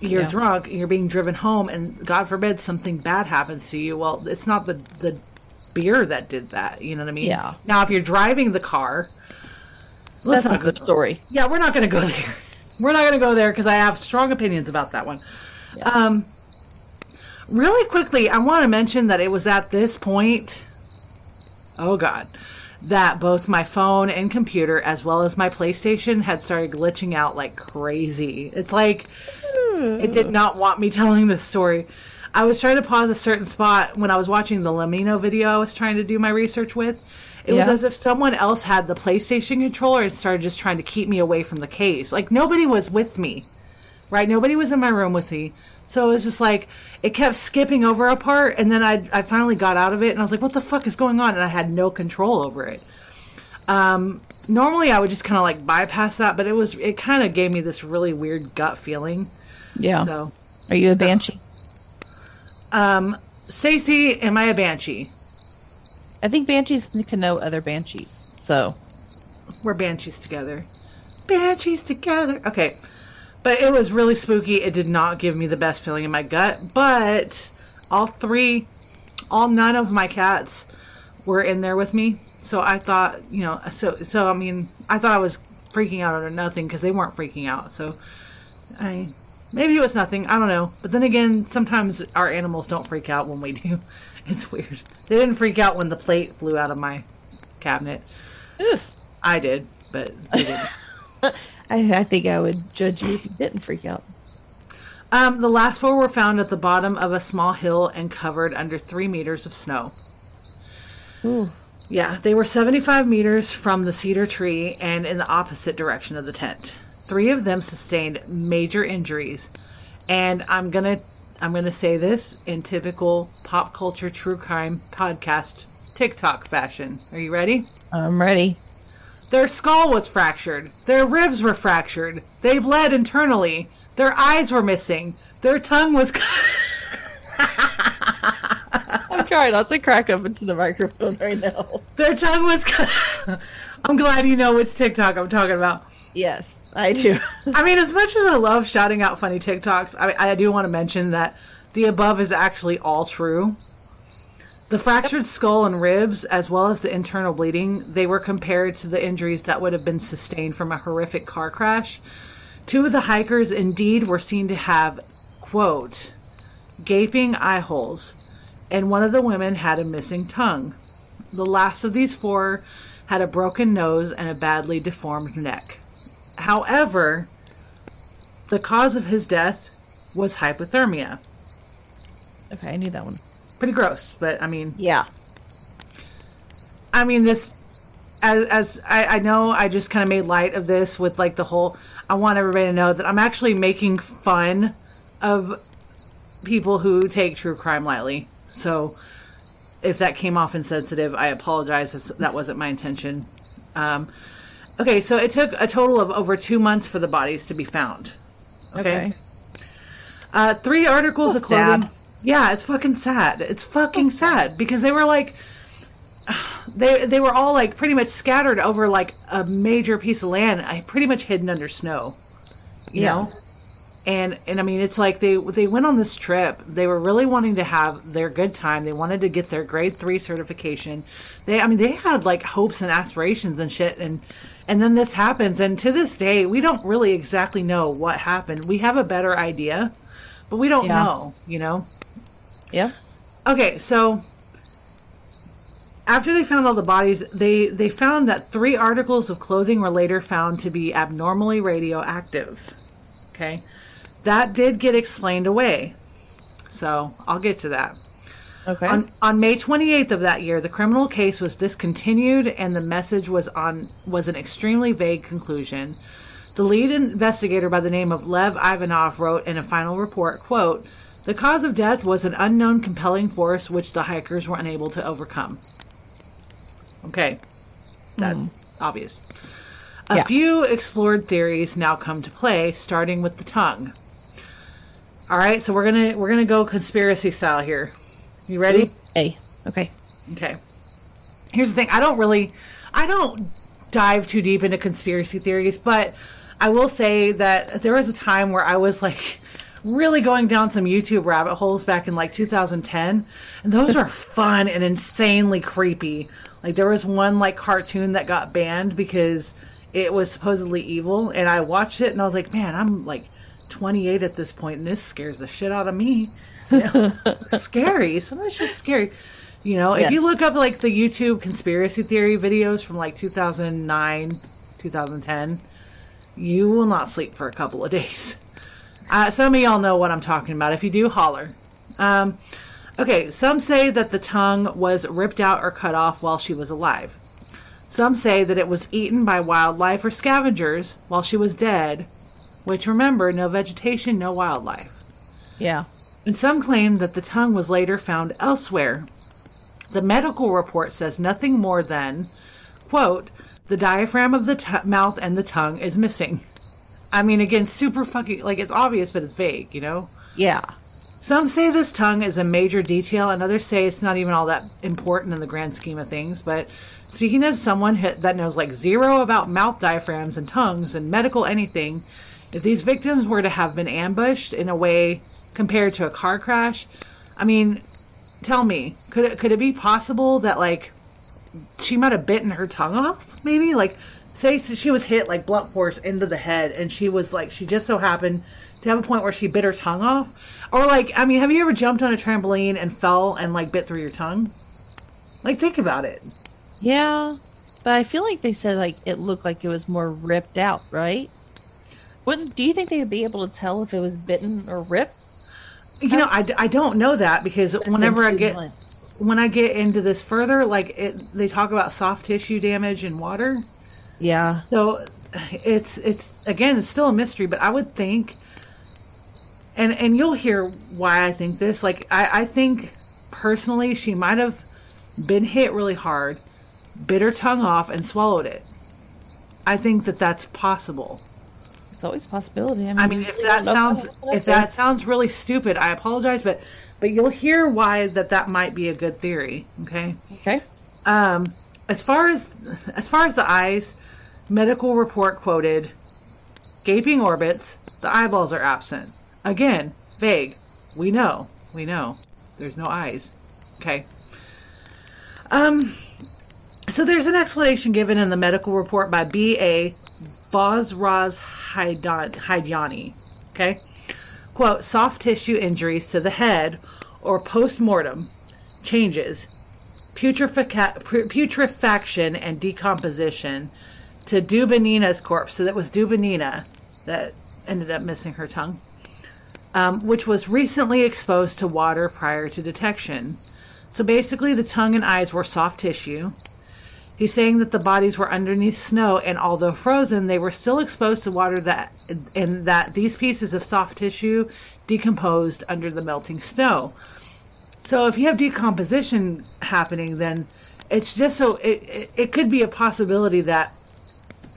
Speaker 2: You're
Speaker 1: Yeah.
Speaker 2: drunk and you're being driven home, and God forbid something bad happens to you. Well, it's not the the beer that did that. You know what I mean?
Speaker 1: Yeah.
Speaker 2: Now, if you're driving the car,
Speaker 1: That's a good
Speaker 2: go-
Speaker 1: story.
Speaker 2: yeah, we're not going to go there. We're not going to go there because I have strong opinions about that one. Um, really quickly, I want to mention that it was at this point, oh God, that both my phone and computer, as well as my PlayStation, had started glitching out like crazy. It's like it did not want me telling this story. I was trying to pause a certain spot when I was watching the LEMMiNO video I was trying to do my research with. It was as if someone else had the PlayStation controller and started just trying to keep me away from the case. Like nobody was with me. Right? Nobody was in my room with me. So it was just like it kept skipping over a part and then I I finally got out of it and I was like, what the fuck is going on? And I had no control over it. Um normally I would just kind of like bypass that, but it was it kind of gave me this really weird gut feeling.
Speaker 1: Yeah.
Speaker 2: So
Speaker 1: Are you a banshee?
Speaker 2: Um, Stacey, am I a banshee?
Speaker 1: I think banshees can know other banshees. So
Speaker 2: We're banshees together. Banshees together. Okay. But it was really spooky. It did not give me the best feeling in my gut. But all three, all nine of my cats were in there with me. So I thought, you know, so, so I mean, I thought I was freaking out or nothing because they weren't freaking out. So I, maybe it was nothing. I don't know. But then again, sometimes our animals don't freak out when we do. It's weird. They didn't freak out when the plate flew out of my cabinet. I did, but they didn't.
Speaker 1: I, I think I would judge you if you didn't freak out.
Speaker 2: um, the last four were found at the bottom of a small hill and covered under three meters of snow. Yeah, they were 75 meters from the cedar tree and in the opposite direction of the tent. Three of them sustained major injuries, and I'm gonna I'm going to say this in typical pop culture true crime podcast TikTok fashion. Are you ready?
Speaker 1: I'm ready.
Speaker 2: Their skull was fractured. Their ribs were fractured. They bled internally. Their eyes were missing. Their tongue was.
Speaker 1: I'm trying not to crack up into the microphone right now.
Speaker 2: Their tongue was. I'm glad you know which TikTok I'm talking about.
Speaker 1: Yes, I do.
Speaker 2: I mean, as much as I love shouting out funny TikToks, I, I do want to mention that the above is actually all true. The fractured skull and ribs, as well as the internal bleeding, they were compared to the injuries that would have been sustained from a horrific car crash. Two of the hikers indeed were seen to have, quote, gaping eye holes, and one of the women had a missing tongue. The last of these four had a broken nose and a badly deformed neck. However, the cause of his death was hypothermia.
Speaker 1: Okay, I knew that one.
Speaker 2: Pretty gross, but I mean,
Speaker 1: Yeah.
Speaker 2: I mean this. As, as I, I know, I just kind of made light of this with like the whole. I want everybody to know that I'm actually making fun of people who take true crime lightly. So, if that came off insensitive, I apologize. That wasn't my intention. Um, okay, so it took a total of over two months for the bodies to be found.
Speaker 1: Okay.
Speaker 2: Uh, three articles of clothing.
Speaker 1: sad.
Speaker 2: Yeah, it's fucking sad. It's fucking sad because they were like, they they were all like pretty much scattered over like a major piece of land, I pretty much hidden under snow. You
Speaker 1: Yeah.
Speaker 2: know, and and I mean it's like they they went on this trip. They were really wanting to have their good time. They wanted to get their grade three certification. They I mean they had like hopes and aspirations and shit and. And then this happens, and to this day, we don't really exactly know what happened. We have a better idea, but we don't
Speaker 1: Yeah.
Speaker 2: know, you know?
Speaker 1: Yeah.
Speaker 2: Okay, so after they found all the bodies, they they found that three articles of clothing were later found to be abnormally radioactive. Okay, that did get explained away. So I'll get to that.
Speaker 1: Okay.
Speaker 2: On, on May 28th of that year, the criminal case was discontinued, and the message was on was an extremely vague conclusion. The lead investigator, by the name of Lev Ivanov, wrote in a final report, "quote The cause of death was an unknown compelling force which the hikers were unable to overcome." Okay, that's hmm. obvious. A
Speaker 1: Yeah.
Speaker 2: few explored theories now come to play, starting with the tongue. All right, so we're gonna we're gonna go conspiracy style here. You ready? Mm-hmm.
Speaker 1: A. Okay.
Speaker 2: Okay. Here's the thing. I don't really, I don't dive too deep into conspiracy theories, but I will say that there was a time where I was like really going down some YouTube rabbit holes back in like 2010, and those are fun and insanely creepy. Like there was one like cartoon that got banned because it was supposedly evil, and I watched it and I was like, man, I'm like 28 at this point, and this scares the shit out of me. scary. Some of this shit's scary. You know, if you look up like the YouTube conspiracy theory videos from like 2009, 2010, you will not sleep for a couple of days. Uh, some of y'all know what I'm talking about. If you do, holler. Um, okay, some say that the tongue was ripped out or cut off while she was alive. Some say that it was eaten by wildlife or scavengers while she was dead, which remember, no vegetation, no wildlife.
Speaker 1: Yeah.
Speaker 2: And some claim that the tongue was later found elsewhere. The medical report says nothing more than, quote, the diaphragm of the t- mouth and the tongue is missing. I mean, again, super fucking, like, it's obvious, but it's vague, you know?
Speaker 1: Yeah.
Speaker 2: Some say this tongue is a major detail, and others say it's not even all that important in the grand scheme of things. But speaking as someone that knows like zero about mouth diaphragms and tongues and medical anything, if these victims were to have been ambushed in a way compared to a car crash, I mean, tell me, could it could it be possible that like she might have bitten her tongue off? Maybe like say she was hit like blunt force into the head, and she was like she just so happened to have a point where she bit her tongue off, or like I mean, have you ever jumped on a trampoline and fell and like bit through your tongue? Like think about it.
Speaker 1: Yeah. But I feel like they said like it looked like it was more ripped out, right? Wouldn't do you think they would be able to tell if it was bitten or ripped?
Speaker 2: You know, I, I don't know that because whenever I get
Speaker 1: months.
Speaker 2: when I get into this further, like it, they talk about soft tissue damage and water.
Speaker 1: Yeah.
Speaker 2: So it's it's again it's still a mystery, but I would think and and you'll hear why I think this. Like I, I think personally, she might have been hit really hard, bit her tongue off, and swallowed it. I think that that's possible.
Speaker 1: It's always a possibility. I mean,
Speaker 2: I mean, if that sounds if that sounds really stupid, I apologize, but but you'll hear why that that might be a good theory. Okay.
Speaker 1: okay.
Speaker 2: Um, as far as as far as the eyes, medical report quoted gaping orbits. The eyeballs are absent. Again, vague. We know. We know. There's no eyes. Okay. Um. So there's an explanation given in the medical report by B.A. Vazraz Haidyani. Okay. Quote, soft tissue injuries to the head or post mortem changes, putrefac- putrefaction and decomposition to Dubinina's corpse. So that was Dubinina that ended up missing her tongue, um, which was recently exposed to water prior to detection. So basically, the tongue and eyes were soft tissue. He's saying that the bodies were underneath snow, and although frozen, they were still exposed to water that, and that these pieces of soft tissue decomposed under the melting snow. So if you have decomposition happening, then it's just so it, it, it could be a possibility that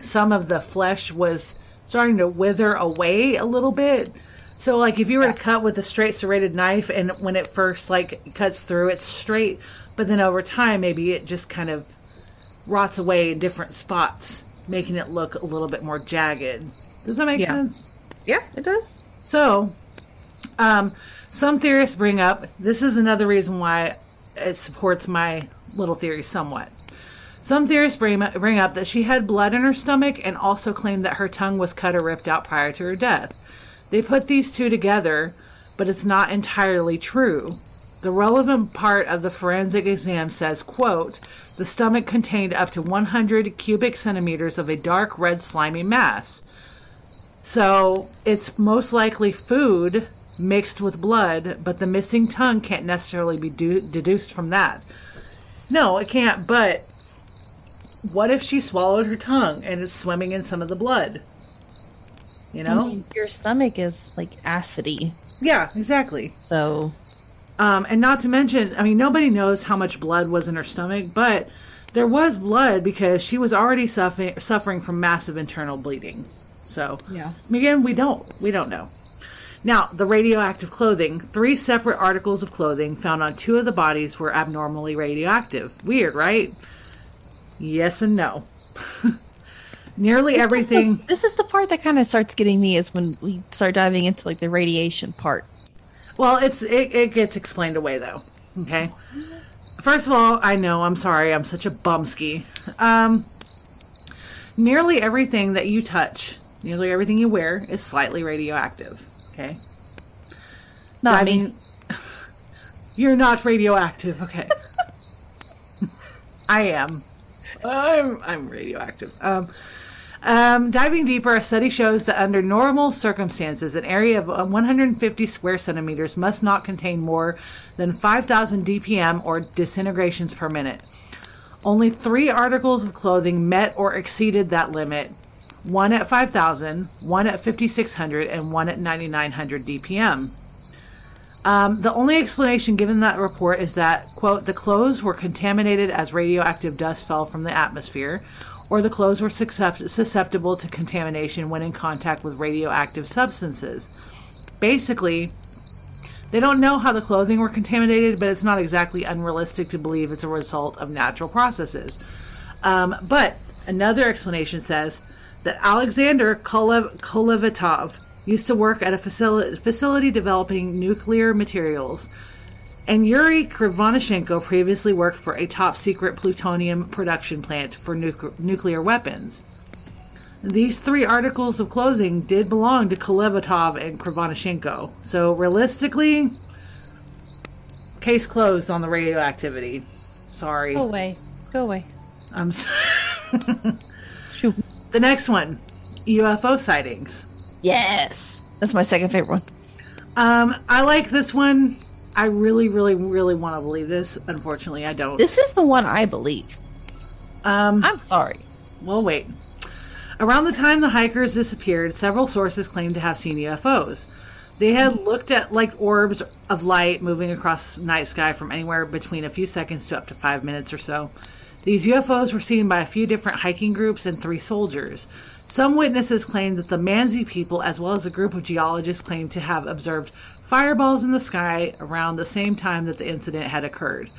Speaker 2: some of the flesh was starting to wither away a little bit. So like if you were to cut with a straight serrated knife and when it first like cuts through it's straight, but then over time maybe it just kind of rots away in different spots, making it look a little bit more jagged. Does that make
Speaker 1: Yeah.
Speaker 2: sense?
Speaker 1: Yeah, it does.
Speaker 2: So, um, some theorists bring up this is another reason why it supports my little theory somewhat. Some theorists bring, bring up that she had blood in her stomach and also claim that her tongue was cut or ripped out prior to her death. They put these two together, but it's not entirely true. The relevant part of the forensic exam says, quote, the stomach contained up to 100 cubic centimeters of a dark red slimy mass. So it's most likely food mixed with blood, but the missing tongue can't necessarily be du- deduced from that. No, it can't, but what if she swallowed her tongue and it's swimming in some of the blood? You know?
Speaker 1: Your stomach is like acidy,
Speaker 2: Yeah, exactly.
Speaker 1: so
Speaker 2: Um, and not to mention, I mean, nobody knows how much blood was in her stomach, but there was blood because she was already suffering suffering from massive internal bleeding. So,
Speaker 1: Yeah.
Speaker 2: again, we don't we don't know. Now, the radioactive clothing. Three separate articles of clothing found on two of the bodies were abnormally radioactive. Weird, right? Yes and no. Nearly everything.
Speaker 1: this is the part that kind of starts getting me is when we start diving into like the radiation part.
Speaker 2: Well, it's it, it gets explained away though. Okay. First of all, I know I'm sorry. I'm such a bumski. Um, nearly everything that you touch, nearly everything you wear, is slightly radioactive. Okay.
Speaker 1: Not
Speaker 2: I
Speaker 1: me.
Speaker 2: mean, you're not radioactive. Okay. I am. I'm I'm radioactive. Um, um, diving deeper, a study shows that under normal circumstances, an area of uh, 150 square centimeters must not contain more than 5,000 dpm or disintegrations per minute. Only three articles of clothing met or exceeded that limit one at 5,000, one at 5,600, and one at 9,900 dpm. Um, the only explanation given that report is that, quote, the clothes were contaminated as radioactive dust fell from the atmosphere, or the clothes were susceptible to contamination when in contact with radioactive substances. Basically, they don't know how the clothing were contaminated, but it's not exactly unrealistic to believe it's a result of natural processes. Um, but another explanation says that Alexander Kolev- Kolevatov used to work at a facility, facility developing nuclear materials, and Yuri Krivonishenko previously worked for a top secret plutonium production plant for nuc- nuclear weapons. These three articles of clothing did belong to Kolevatov and Krivonishenko, so realistically, case closed on the radioactivity. Sorry.
Speaker 1: Go away. Go away.
Speaker 2: I'm s
Speaker 1: Shoot.
Speaker 2: The next one UFO sightings.
Speaker 1: Yes. That's my second favorite one.
Speaker 2: Um, I like this one. I really, really, really want to believe this. Unfortunately, I don't.
Speaker 1: This is the one I believe.
Speaker 2: Um,
Speaker 1: I'm sorry.
Speaker 2: Well, wait. Around the time the hikers disappeared, several sources claimed to have seen UFOs. They had looked at like orbs of light moving across night sky from anywhere between a few seconds to up to five minutes or so. These UFOs were seen by a few different hiking groups and three soldiers. Some witnesses claimed that the Mansi people, as well as a group of geologists, claimed to have observed fireballs in the sky around the same time that the incident had occurred.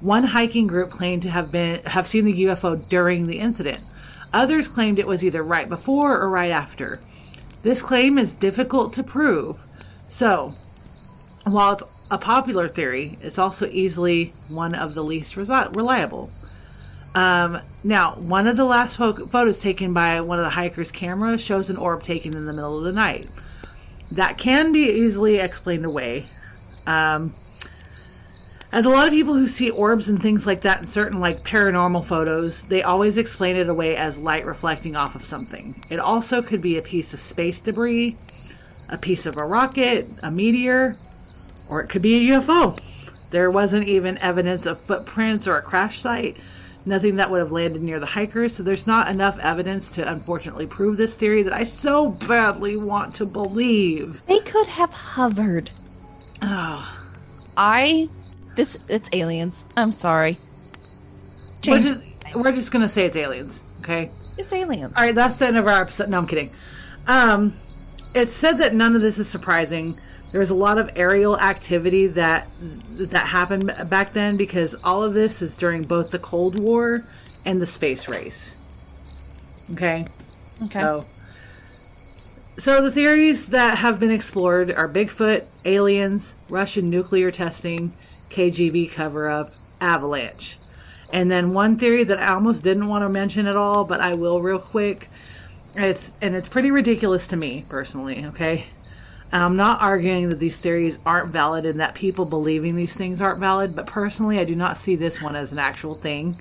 Speaker 2: One hiking group claimed to have been have seen the UFO during the incident. Others claimed it was either right before or right after. This claim is difficult to prove. So, while it's a popular theory, it's also easily one of the least reliable. Um, now, one of the last pho- photos taken by one of the hikers' cameras shows an orb taken in the middle of the night. That can be easily explained away. Um, as a lot of people who see orbs and things like that in certain like paranormal photos, they always explain it away as light reflecting off of something. It also could be a piece of space debris, a piece of a rocket, a meteor, or it could be a UFO. There wasn't even evidence of footprints or a crash site, nothing that would have landed near the hikers, so there's not enough evidence to unfortunately prove this theory that I so badly want to believe.
Speaker 1: They could have hovered.
Speaker 2: Oh,
Speaker 1: I. This. It's aliens. I'm sorry.
Speaker 2: we're just, we're just gonna say it's aliens, okay?
Speaker 1: It's aliens.
Speaker 2: All right, that's the end of our episode. No, I'm kidding. Um, it's said that none of this is surprising. There was a lot of aerial activity that that happened back then because all of this is during both the Cold War and the space race. Okay.
Speaker 1: Okay.
Speaker 2: So, so the theories that have been explored are Bigfoot, aliens, Russian nuclear testing, KGB cover up, avalanche. And then one theory that I almost didn't want to mention at all, but I will real quick. It's and it's pretty ridiculous to me personally, okay? I'm not arguing that these theories aren't valid and that people believing these things aren't valid, but personally I do not see this one as an actual thing.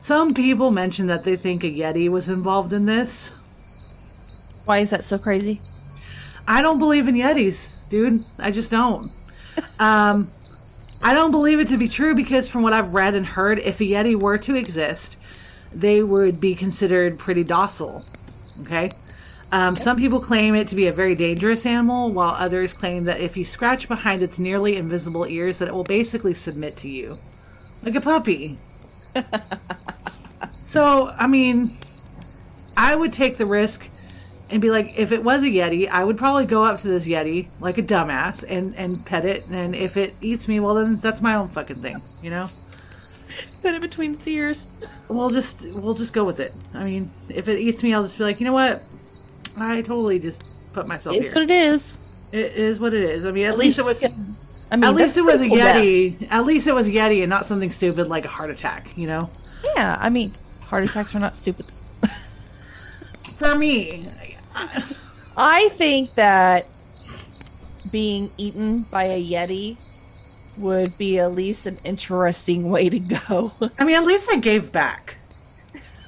Speaker 2: Some people mention that they think a Yeti was involved in this.
Speaker 1: Why is that so crazy?
Speaker 2: I don't believe in Yetis, dude. I just don't. Um, I don't believe it to be true because, from what I've read and heard, if a Yeti were to exist, they would be considered pretty docile. Okay? Um, some people claim it to be a very dangerous animal, while others claim that if you scratch behind its nearly invisible ears, that it will basically submit to you. Like a puppy. so, I mean, I would take the risk and be like, if it was a Yeti, I would probably go up to this Yeti like a dumbass and, and pet it. And if it eats me, well, then that's my own fucking thing, you know?
Speaker 1: Put it between its ears.
Speaker 2: We'll just we'll just go with it. I mean, if it eats me, I'll just be like, you know what? I totally just put myself
Speaker 1: It's
Speaker 2: here.
Speaker 1: what it is.
Speaker 2: It is what it is. I mean, at, least, it was.
Speaker 1: I mean,
Speaker 2: At least it was a
Speaker 1: critical death.
Speaker 2: Yeti. At least it was a Yeti and not something stupid like a heart attack. You know,
Speaker 1: Yeah, I mean, heart attacks are not stupid.
Speaker 2: for me,
Speaker 1: I think that being eaten by a Yeti would be at least an interesting way to go.
Speaker 2: I mean, at least I gave back.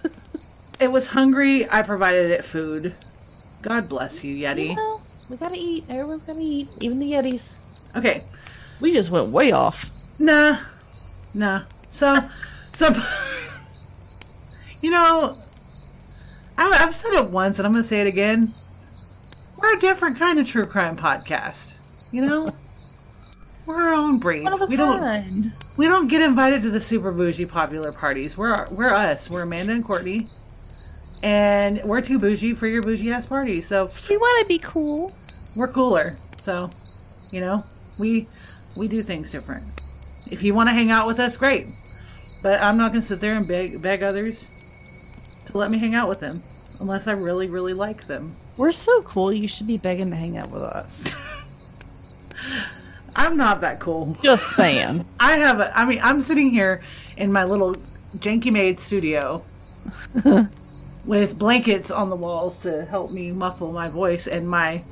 Speaker 2: it was hungry. I provided it food. God bless you, Yeti.
Speaker 1: well, we gotta eat. Everyone's gotta eat, even the Yetis.
Speaker 2: Okay,
Speaker 1: We just went way off.
Speaker 2: Nah, nah. So, so, you know, I, I've said it once, and I'm to say it again. We're a different kind of true crime podcast. You know, we're our own breed.
Speaker 1: One of a
Speaker 2: We don't. We don't get invited to the super bougie popular parties. We're we're us. We're Amanda and Courtney, and we're too bougie for your bougie ass party. So
Speaker 1: We want to be cool.
Speaker 2: we're cooler. So, you know, we we do things different. If you want to hang out with us, great. But I'm not going to sit there and beg beg others to let me hang out with them unless I really really like them.
Speaker 1: We're so cool. You should be begging to hang out with us.
Speaker 2: I'm not that cool.
Speaker 1: Just saying.
Speaker 2: I have a I mean, I'm sitting here in my little janky made studio with blankets on the walls to help me muffle my voice and my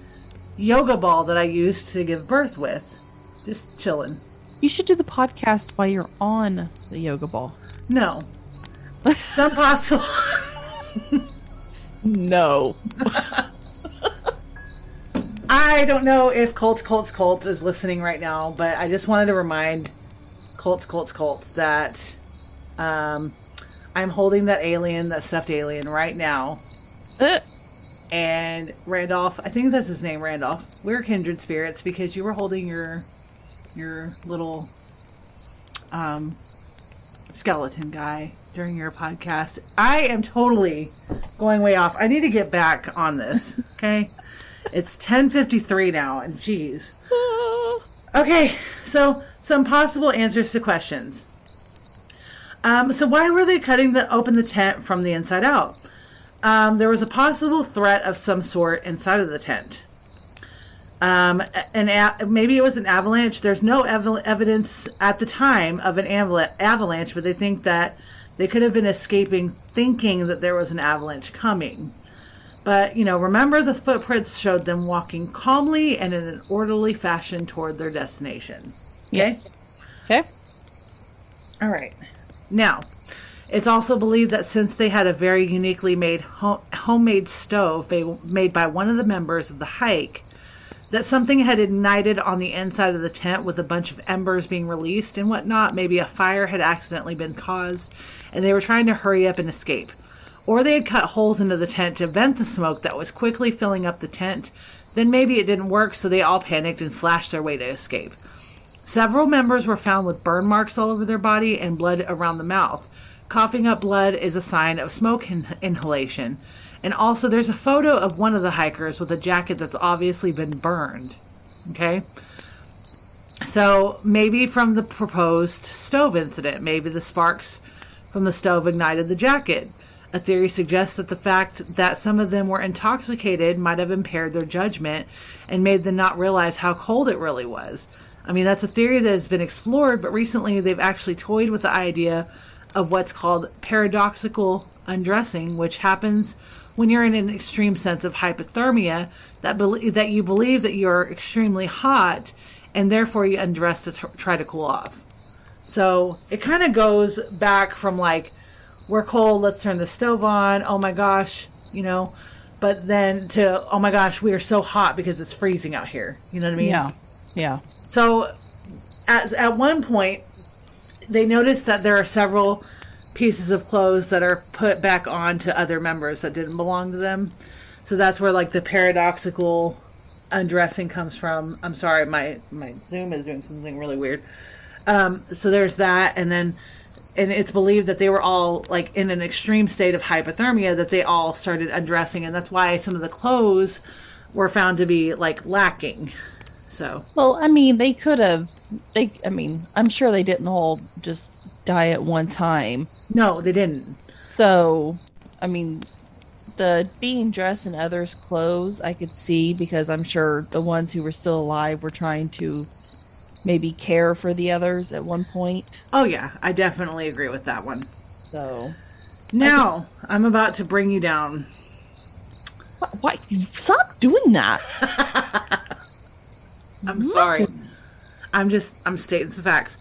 Speaker 2: yoga ball that I used to give birth with. Just chilling.
Speaker 1: You should do the podcast while you're on the yoga ball.
Speaker 2: No. It's impossible.
Speaker 1: No.
Speaker 2: I don't know if Colts Colts Colts is listening right now, but I just wanted to remind Colts Colts Colts that um, I'm holding that alien, that stuffed alien, right now.
Speaker 1: Uh,
Speaker 2: and Randolph. I think that's his name, Randolph. We're kindred spirits because you were holding your your little um, skeleton guy during your podcast. I am totally going way off. I need to get back on this. Okay, it's ten fifty three now, and geez. Okay, so some possible answers to questions. Um, so why were they cutting the open the tent from the inside out? Um, there was a possible threat of some sort inside of the tent. Um, an a- maybe it was an avalanche. There's no ev- evidence at the time of an avala- avalanche, but they think that they could have been escaping, thinking that there was an avalanche coming. But you know, remember the footprints showed them walking calmly and in an orderly fashion toward their destination.
Speaker 1: Yes. Okay.
Speaker 2: All right. Now, it's also believed that since they had a very uniquely made home- homemade stove made by one of the members of the hike, that something had ignited on the inside of the tent with a bunch of embers being released and whatnot. Maybe a fire had accidentally been caused, and they were trying to hurry up and escape. Or they had cut holes into the tent to vent the smoke that was quickly filling up the tent. Then maybe it didn't work, so they all panicked and slashed their way to escape. Several members were found with burn marks all over their body and blood around the mouth. Coughing up blood is a sign of smoke in- inhalation. And also, there's a photo of one of the hikers with a jacket that's obviously been burned. Okay? So, maybe from the proposed stove incident, maybe the sparks from the stove ignited the jacket. A theory suggests that the fact that some of them were intoxicated might have impaired their judgment and made them not realize how cold it really was. I mean, that's a theory that has been explored, but recently they've actually toyed with the idea of what's called paradoxical undressing, which happens when you're in an extreme sense of hypothermia that bel that you believe that you're extremely hot and therefore you undress to t- try to cool off. So it kind of goes back from like, we're cold, let's turn the stove on, oh my gosh, you know, but then to, oh my gosh, we are so hot because it's freezing out here. You know what I mean?
Speaker 1: Yeah. Yeah.
Speaker 2: So, at, at one point, they noticed that there are several pieces of clothes that are put back on to other members that didn't belong to them. So that's where like the paradoxical undressing comes from. I'm sorry, my my Zoom is doing something really weird. Um, so there's that, and then and it's believed that they were all like in an extreme state of hypothermia that they all started undressing, and that's why some of the clothes were found to be like lacking. So
Speaker 1: Well, I mean, they could have. They. I mean, I'm sure they didn't all just die at one time.
Speaker 2: no, they didn't.
Speaker 1: So, I mean, the being dressed in others' clothes, I could see because I'm sure the ones who were still alive were trying to maybe care for the others at one point.
Speaker 2: Oh yeah, I definitely agree with that one.
Speaker 1: So,
Speaker 2: Now I'm about to bring you down.
Speaker 1: why? why stop doing that?
Speaker 2: I'm sorry. I'm just I'm stating some facts.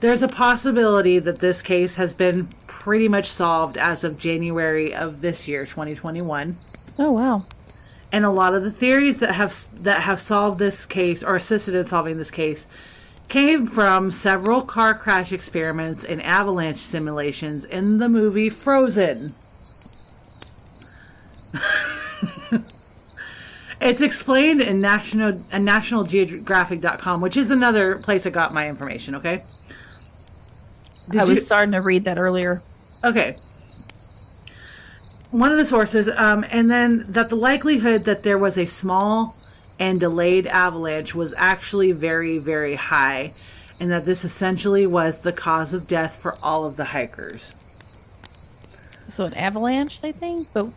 Speaker 2: There's a possibility that this case has been pretty much solved as of January of this year, 2021.
Speaker 1: Oh wow.
Speaker 2: And a lot of the theories that have that have solved this case or assisted in solving this case came from several car crash experiments and avalanche simulations in the movie Frozen. it's explained in national uh, nationalgeographic.com, which is another place I got my information, okay? Did
Speaker 1: I was
Speaker 2: you-
Speaker 1: starting to read that earlier.
Speaker 2: Okay. One of the sources, um, and then that the likelihood that there was a small and delayed avalanche was actually very, very high, and that this essentially was the cause of death for all of the hikers.
Speaker 1: So an avalanche, they think, but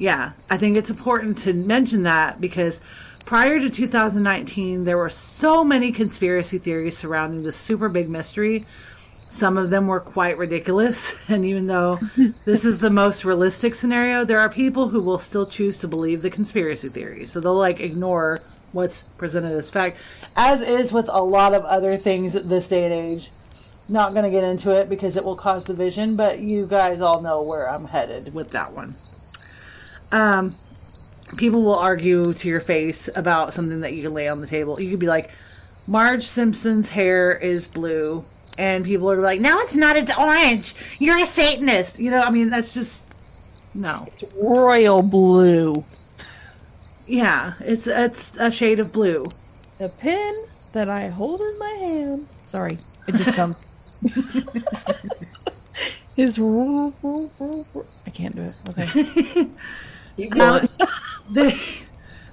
Speaker 2: Yeah, I think it's important to mention that because prior to 2019, there were so many conspiracy theories surrounding this super big mystery. Some of them were quite ridiculous, and even though this is the most realistic scenario, there are people who will still choose to believe the conspiracy theories. So they'll like ignore what's presented as fact, as is with a lot of other things at this day and age. Not going to get into it because it will cause division, but you guys all know where I'm headed with that one um, people will argue to your face about something that you can lay on the table. You could be like, Marge Simpson's hair is blue, and people are like, no, it's not, it's orange. You're a Satanist. You know, I mean, that's just No.
Speaker 1: It's royal blue.
Speaker 2: Yeah, it's it's a shade of blue.
Speaker 1: The pen that I hold in my hand. Sorry, it just comes. Is I can't do it. Okay. Keep going.
Speaker 2: They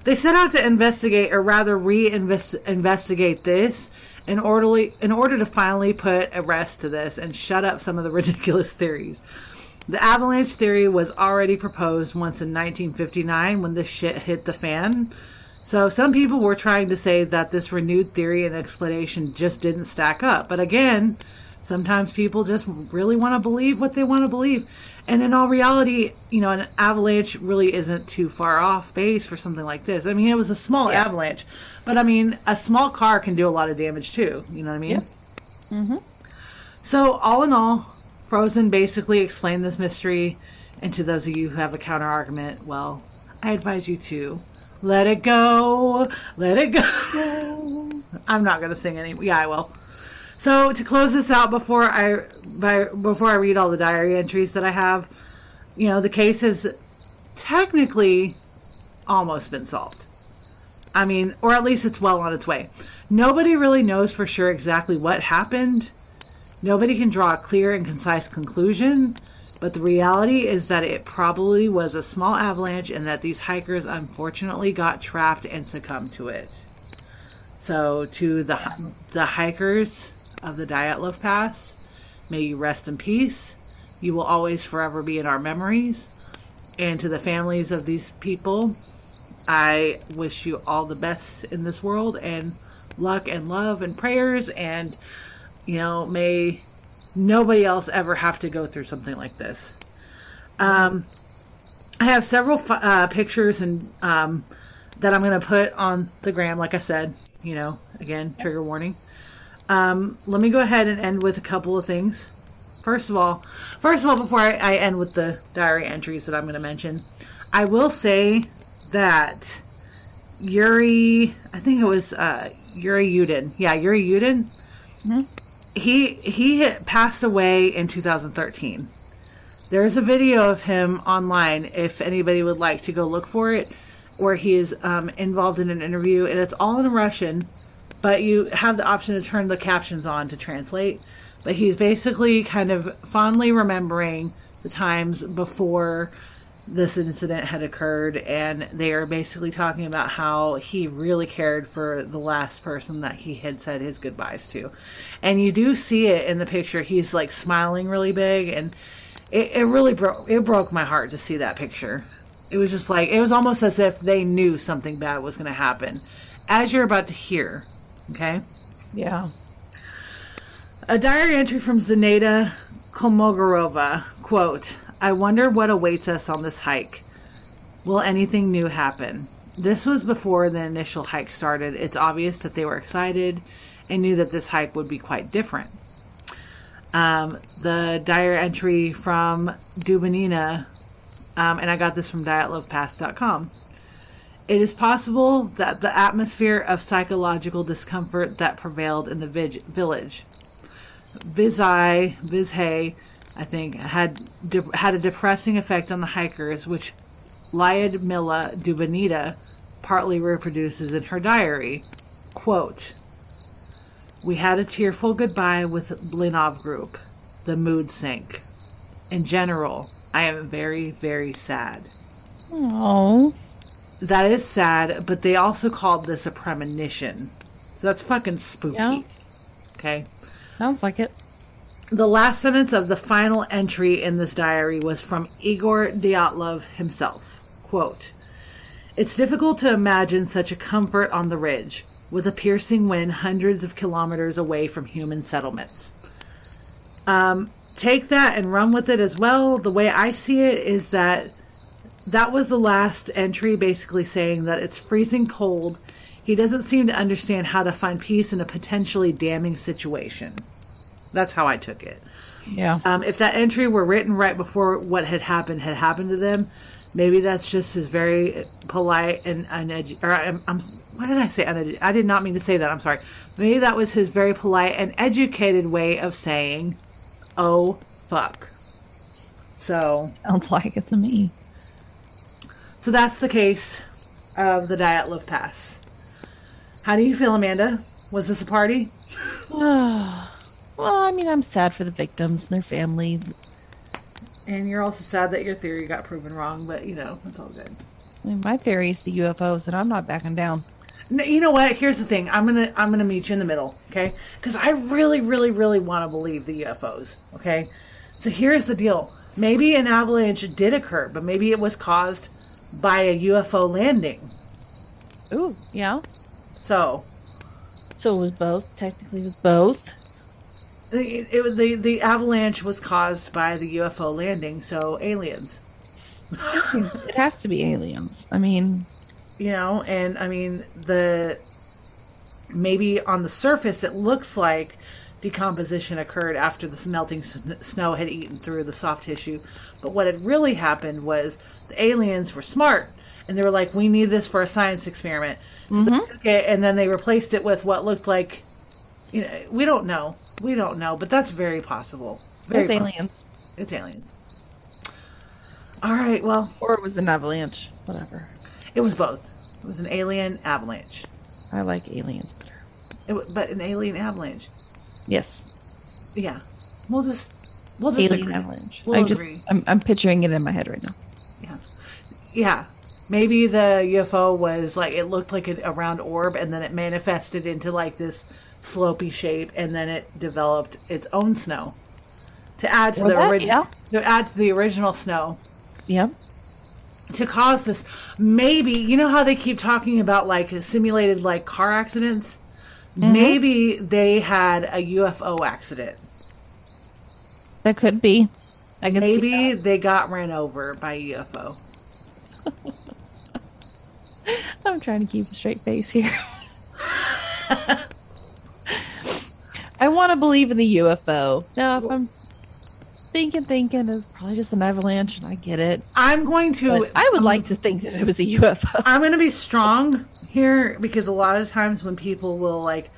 Speaker 2: they set out to investigate, or rather, re-investigate this in orderly in order to finally put a rest to this and shut up some of the ridiculous theories. The avalanche theory was already proposed once in 1959 when this shit hit the fan. So some people were trying to say that this renewed theory and explanation just didn't stack up. But again, sometimes people just really want to believe what they want to believe. And in all reality, you know, an avalanche really isn't too far off base for something like this. I mean, it was a small avalanche, but I mean, a small car can do a lot of damage too. You know what I mean?
Speaker 1: Mm-hmm.
Speaker 2: So, all in all, Frozen basically explained this mystery. And to those of you who have a counter argument, well, I advise you to let it go, let it go. I'm not gonna sing any. Yeah, I will. So to close this out before I by, before I read all the diary entries that I have, you know, the case has technically almost been solved. I mean, or at least it's well on its way. Nobody really knows for sure exactly what happened. Nobody can draw a clear and concise conclusion, but the reality is that it probably was a small avalanche and that these hikers unfortunately got trapped and succumbed to it. So, to the the hikers of the Dyatlov Pass, may you rest in peace. You will always forever be in our memories. And to the families of these people, I wish you all the best in this world and luck and love and prayers and you know, may nobody else ever have to go through something like this. Um, I have several uh, pictures and um, that I'm going to put on the gram. Like I said, you know, again, trigger warning. Um, let me go ahead and end with a couple of things. First of all, first of all, before I, I end with the diary entries that I'm going to mention, I will say that Yuri, I think it was uh, Yuri Yudin. Yeah, Yuri Yudin. He he passed away in 2013. There's a video of him online if anybody would like to go look for it, where he is um, involved in an interview, and it's all in Russian, but you have the option to turn the captions on to translate. But he's basically kind of fondly remembering the times before this incident had occurred, and they are basically talking about how he really cared for the last person that he had said his goodbyes to. And you do see it in the picture. He's like smiling really big, and it, it really broke it broke my heart to see that picture. It was just like it was almost as if they knew something bad was going to happen, as you're about to hear. Okay.
Speaker 1: Yeah.
Speaker 2: A diary entry from Zaneta Kolmogorova, quote, I wonder what awaits us on this hike. Will anything new happen? This was before the initial hike started. It's obvious that they were excited and knew that this hike would be quite different. Um, the diary entry from Dubinina, um, and I got this from dyatlovpass.com. It is possible that the atmosphere of psychological discomfort that prevailed in the village Vizai, Vizhay, I think, had de- had a depressing effect on the hikers, which Lyudmila Dubinina partly reproduces in her diary. Quote, We had a tearful goodbye with Blinov Group. The mood sank. In general, I am very, very sad.
Speaker 1: Oh.
Speaker 2: That is sad, but they also called this a premonition. So that's fucking spooky.
Speaker 1: Yeah.
Speaker 2: Okay.
Speaker 1: Sounds like it.
Speaker 2: The last sentence of the final entry in this diary was from Igor Dyatlov himself. Quote, It's difficult to imagine such a comfort on the ridge, with a piercing wind hundreds of kilometers away from human settlements. Um, take that and run with it as well. The way I see it is that that was the last entry basically saying that it's freezing cold. He doesn't seem to understand how to find peace in a potentially damning situation. That's how I took it.
Speaker 1: Yeah.
Speaker 2: Um, if that entry were written right before what had happened had happened to them, maybe that's just his very polite and uneducated. Or I'm, I'm, what did I say? Unedu- I did not mean to say that. I'm sorry. Maybe that was his very polite and educated way of saying, "Oh fuck." So,
Speaker 1: Sounds like it to me.
Speaker 2: So that's the case of the Dyatlov Pass. How do you feel, Amanda? Was this a party?
Speaker 1: well, I mean, I'm sad for the victims and their families.
Speaker 2: And you're also sad that your theory got proven wrong, but you know, it's all good.
Speaker 1: I mean, my theory is the UFOs, and I'm not backing down.
Speaker 2: N- You know what? Here's the thing. I'm gonna I'm gonna meet you in the middle, okay? Because I really, really, really want to believe the UFOs, okay? So here's the deal. Maybe an avalanche did occur, but maybe it was caused by a UFO landing.
Speaker 1: Ooh, yeah.
Speaker 2: So
Speaker 1: So it was both. Technically, it was both.
Speaker 2: it, it, the the avalanche was caused by the UFO landing. So aliens,
Speaker 1: It has to be aliens. I mean,
Speaker 2: you know, and I mean the maybe on the surface it looks like decomposition occurred after the melting snow had eaten through the soft tissue, but what had really happened was the aliens were smart and they were like, "We need this for a science experiment." So they mm-hmm. took it and then they replaced it with what looked like, you know, we don't know, we don't know, but that's very possible. Very
Speaker 1: it's
Speaker 2: possible.
Speaker 1: aliens.
Speaker 2: It's aliens. All right, well,
Speaker 1: Or it was an avalanche. Whatever.
Speaker 2: it was both. It was an alien avalanche.
Speaker 1: I like aliens better.
Speaker 2: It, but an alien avalanche.
Speaker 1: Yes.
Speaker 2: Yeah. We'll just we'll just
Speaker 1: Alien
Speaker 2: agree.
Speaker 1: avalanche.
Speaker 2: We'll
Speaker 1: I just,
Speaker 2: agree.
Speaker 1: I'm, I'm picturing it in my head right now.
Speaker 2: Yeah. Yeah. Maybe the UFO was like it looked like a, round orb and then it manifested into like this slopey shape and then it developed its own snow. To add to
Speaker 1: Or
Speaker 2: the original
Speaker 1: yeah.
Speaker 2: to add to the original snow.
Speaker 1: Yep.
Speaker 2: to cause this maybe you know how they keep talking about like simulated like car accidents
Speaker 1: Mm-hmm.
Speaker 2: maybe they had a ufo accident
Speaker 1: That could be. I can see
Speaker 2: maybe they got ran over by a ufo.
Speaker 1: I'm trying to keep a straight face here. I want to believe in the UFO. Now, if I'm thinking, thinking, it's probably just an avalanche, and I get it.
Speaker 2: i'm going to
Speaker 1: But I would like to think that it was a UFO.
Speaker 2: i'm going to be strong here because a lot of times when people will like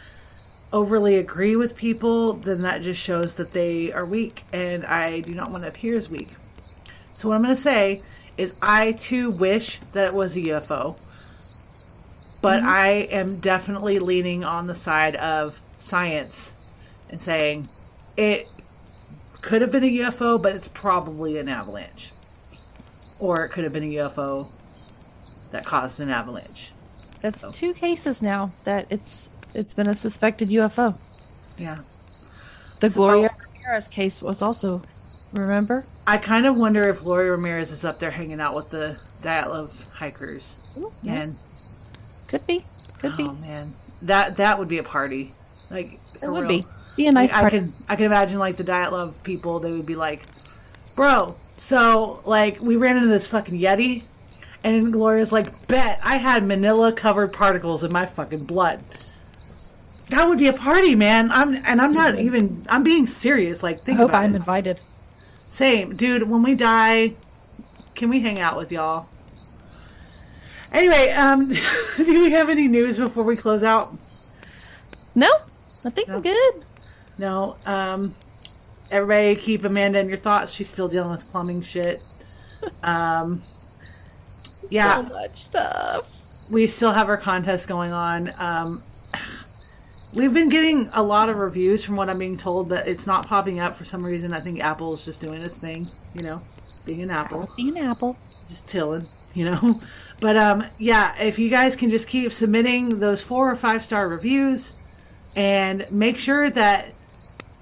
Speaker 2: overly agree with people then that just shows that they are weak and i do not want to appear as weak so what i'm going to say is i too wish that it was a ufo but mm-hmm. I am definitely leaning on the side of science and saying it could have been a UFO, but it's probably an avalanche. Or it could have been a UFO that caused an avalanche.
Speaker 1: That's two cases now that it's it's been a suspected UFO.
Speaker 2: Yeah.
Speaker 1: The Gloria Ramirez case was also, remember?
Speaker 2: I kind of wonder if Gloria Ramirez is up there hanging out with the Dyatlov hikers.
Speaker 1: yeah.
Speaker 2: And
Speaker 1: Could be. Could be.
Speaker 2: oh man, that that would be a party. Like
Speaker 1: it would
Speaker 2: real.
Speaker 1: be. Be a nice
Speaker 2: I
Speaker 1: party.
Speaker 2: can I can imagine like the Dyatlov people. They would be like, "Bro, so like we ran into this fucking yeti, and Gloria's like, bet I had Manila covered particles in my fucking blood." That would be a party, man. I'm and I'm not even. I'm being serious. Like,
Speaker 1: I
Speaker 2: think
Speaker 1: hope
Speaker 2: about
Speaker 1: I'm
Speaker 2: it.
Speaker 1: invited.
Speaker 2: Same, dude. When we die, can we hang out with y'all? Anyway, um, do we have any news before we close out?
Speaker 1: No, I think I'm good.
Speaker 2: No. Um, everybody keep Amanda in your thoughts. She's still dealing with plumbing shit. Um, yeah,
Speaker 1: So much stuff.
Speaker 2: we still have our contest going on. Um, we've been getting a lot of reviews from what I'm being told, but it's not popping up for some reason. I think Apple is just doing its thing, you know, being an Apple.
Speaker 1: being an apple.
Speaker 2: just chilling, you know. But um, yeah, if you guys can just keep submitting those four or five star reviews, and make sure that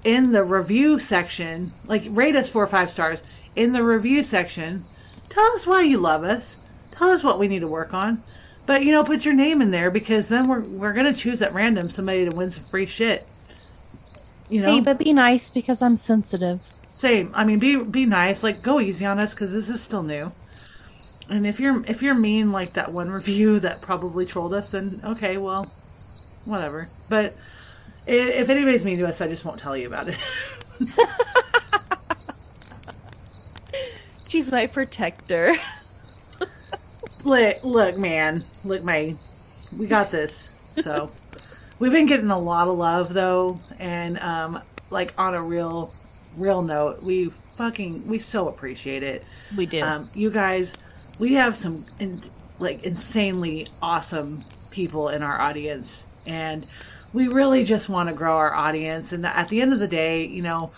Speaker 2: in the review section, like rate us four or five stars in the review section, tell us why you love us, tell us what we need to work on. But you know, put your name in there because then we're we're gonna choose at random somebody to win some free shit. You know,
Speaker 1: Hey, but be nice because I'm sensitive.
Speaker 2: same. I mean, be be nice. Like, go easy on us because this is still new. And if you're if you're mean like that one review that probably trolled us, then okay, well, whatever. But if anybody's mean to us, I just won't tell you about it.
Speaker 1: She's my protector.
Speaker 2: Look, look, man, look, my, we got this. So we've been getting a lot of love though, and um, like on a real, real note, we've fucking we so appreciate it.
Speaker 1: We do.
Speaker 2: Um, you guys, we have some in, like insanely awesome people in our audience, and we really just want to grow our audience. And at the end of the day, you know,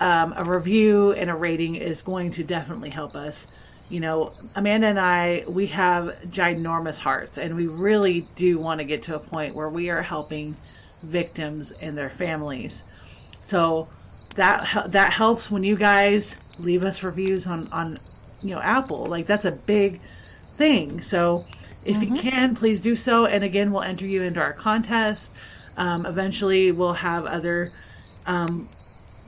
Speaker 2: um, a review and a rating is going to definitely help us. You know, Amanda and I, we have ginormous hearts, and we really do want to get to a point where we are helping victims and their families. So that that helps when you guys leave us reviews on on you know Apple. Like that's a big thing. So if you can, please do so. And again, we'll enter you into our contest. Um, eventually, we'll have other um,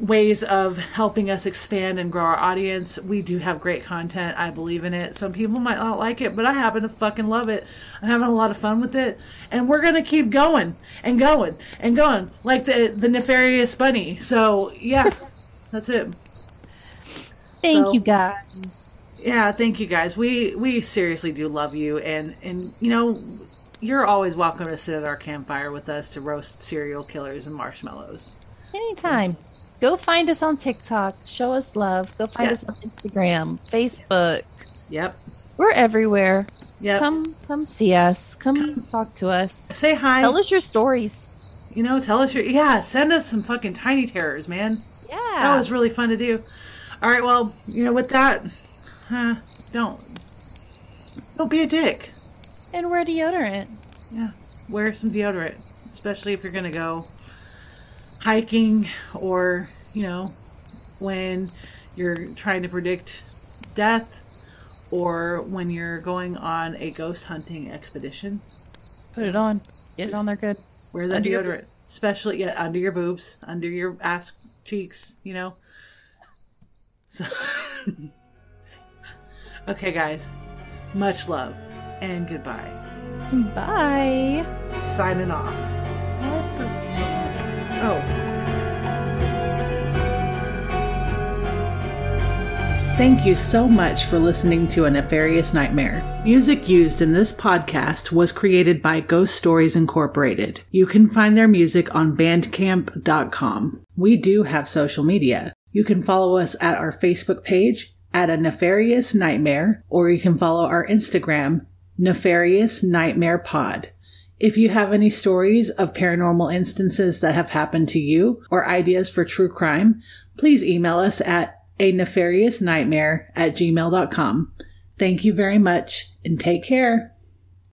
Speaker 2: ways of helping us expand and grow our audience. We do have great content. I believe in it. Some people might not like it, but I happen to fucking love it. I'm having a lot of fun with it, and we're gonna keep going and going and going like the the nefarious bunny. So yeah, that's it.
Speaker 1: Thank
Speaker 2: so-
Speaker 1: you guys.
Speaker 2: Yeah, thank you guys. We we seriously do love you, and and you know. You're always welcome to sit at our campfire with us to roast serial killers and marshmallows.
Speaker 1: Anytime. Go find us on TikTok. Show us love. Go find us on Instagram, Facebook.
Speaker 2: Yep.
Speaker 1: We're everywhere.
Speaker 2: Yep.
Speaker 1: Come come see us. Come, talk to us.
Speaker 2: Say hi.
Speaker 1: Tell us your stories.
Speaker 2: You know, tell us your yeah. Send us some fucking tiny terrors, man.
Speaker 1: Yeah.
Speaker 2: That was really fun to do. All right, well, you know, with that, uh, don't don't be a dick.
Speaker 1: and wear deodorant.
Speaker 2: Yeah, wear some deodorant, especially if you're gonna go hiking or you know when you're trying to predict death or when you're going on a ghost hunting expedition.
Speaker 1: Put it on. Get it on there good.
Speaker 2: Wear the
Speaker 1: Under
Speaker 2: deodorant, especially yeah, under your boobs, under your ass cheeks, you know. So, okay, guys, much love and goodbye.
Speaker 1: Bye.
Speaker 2: Signing off. Oh. Thank you so much for listening to A Nefarious Nightmare. Music used in this podcast was created by Ghost Stories Incorporated. You can find their music on bandcamp.com. We do have social media. You can follow us at our Facebook page at A Nefarious Nightmare, or you can follow our Instagram, Nefarious Nightmare Pod. If you have any stories of paranormal instances that have happened to you or ideas for true crime, please email us at a nefarious nightmare at gmail.com. Thank you very much and take care.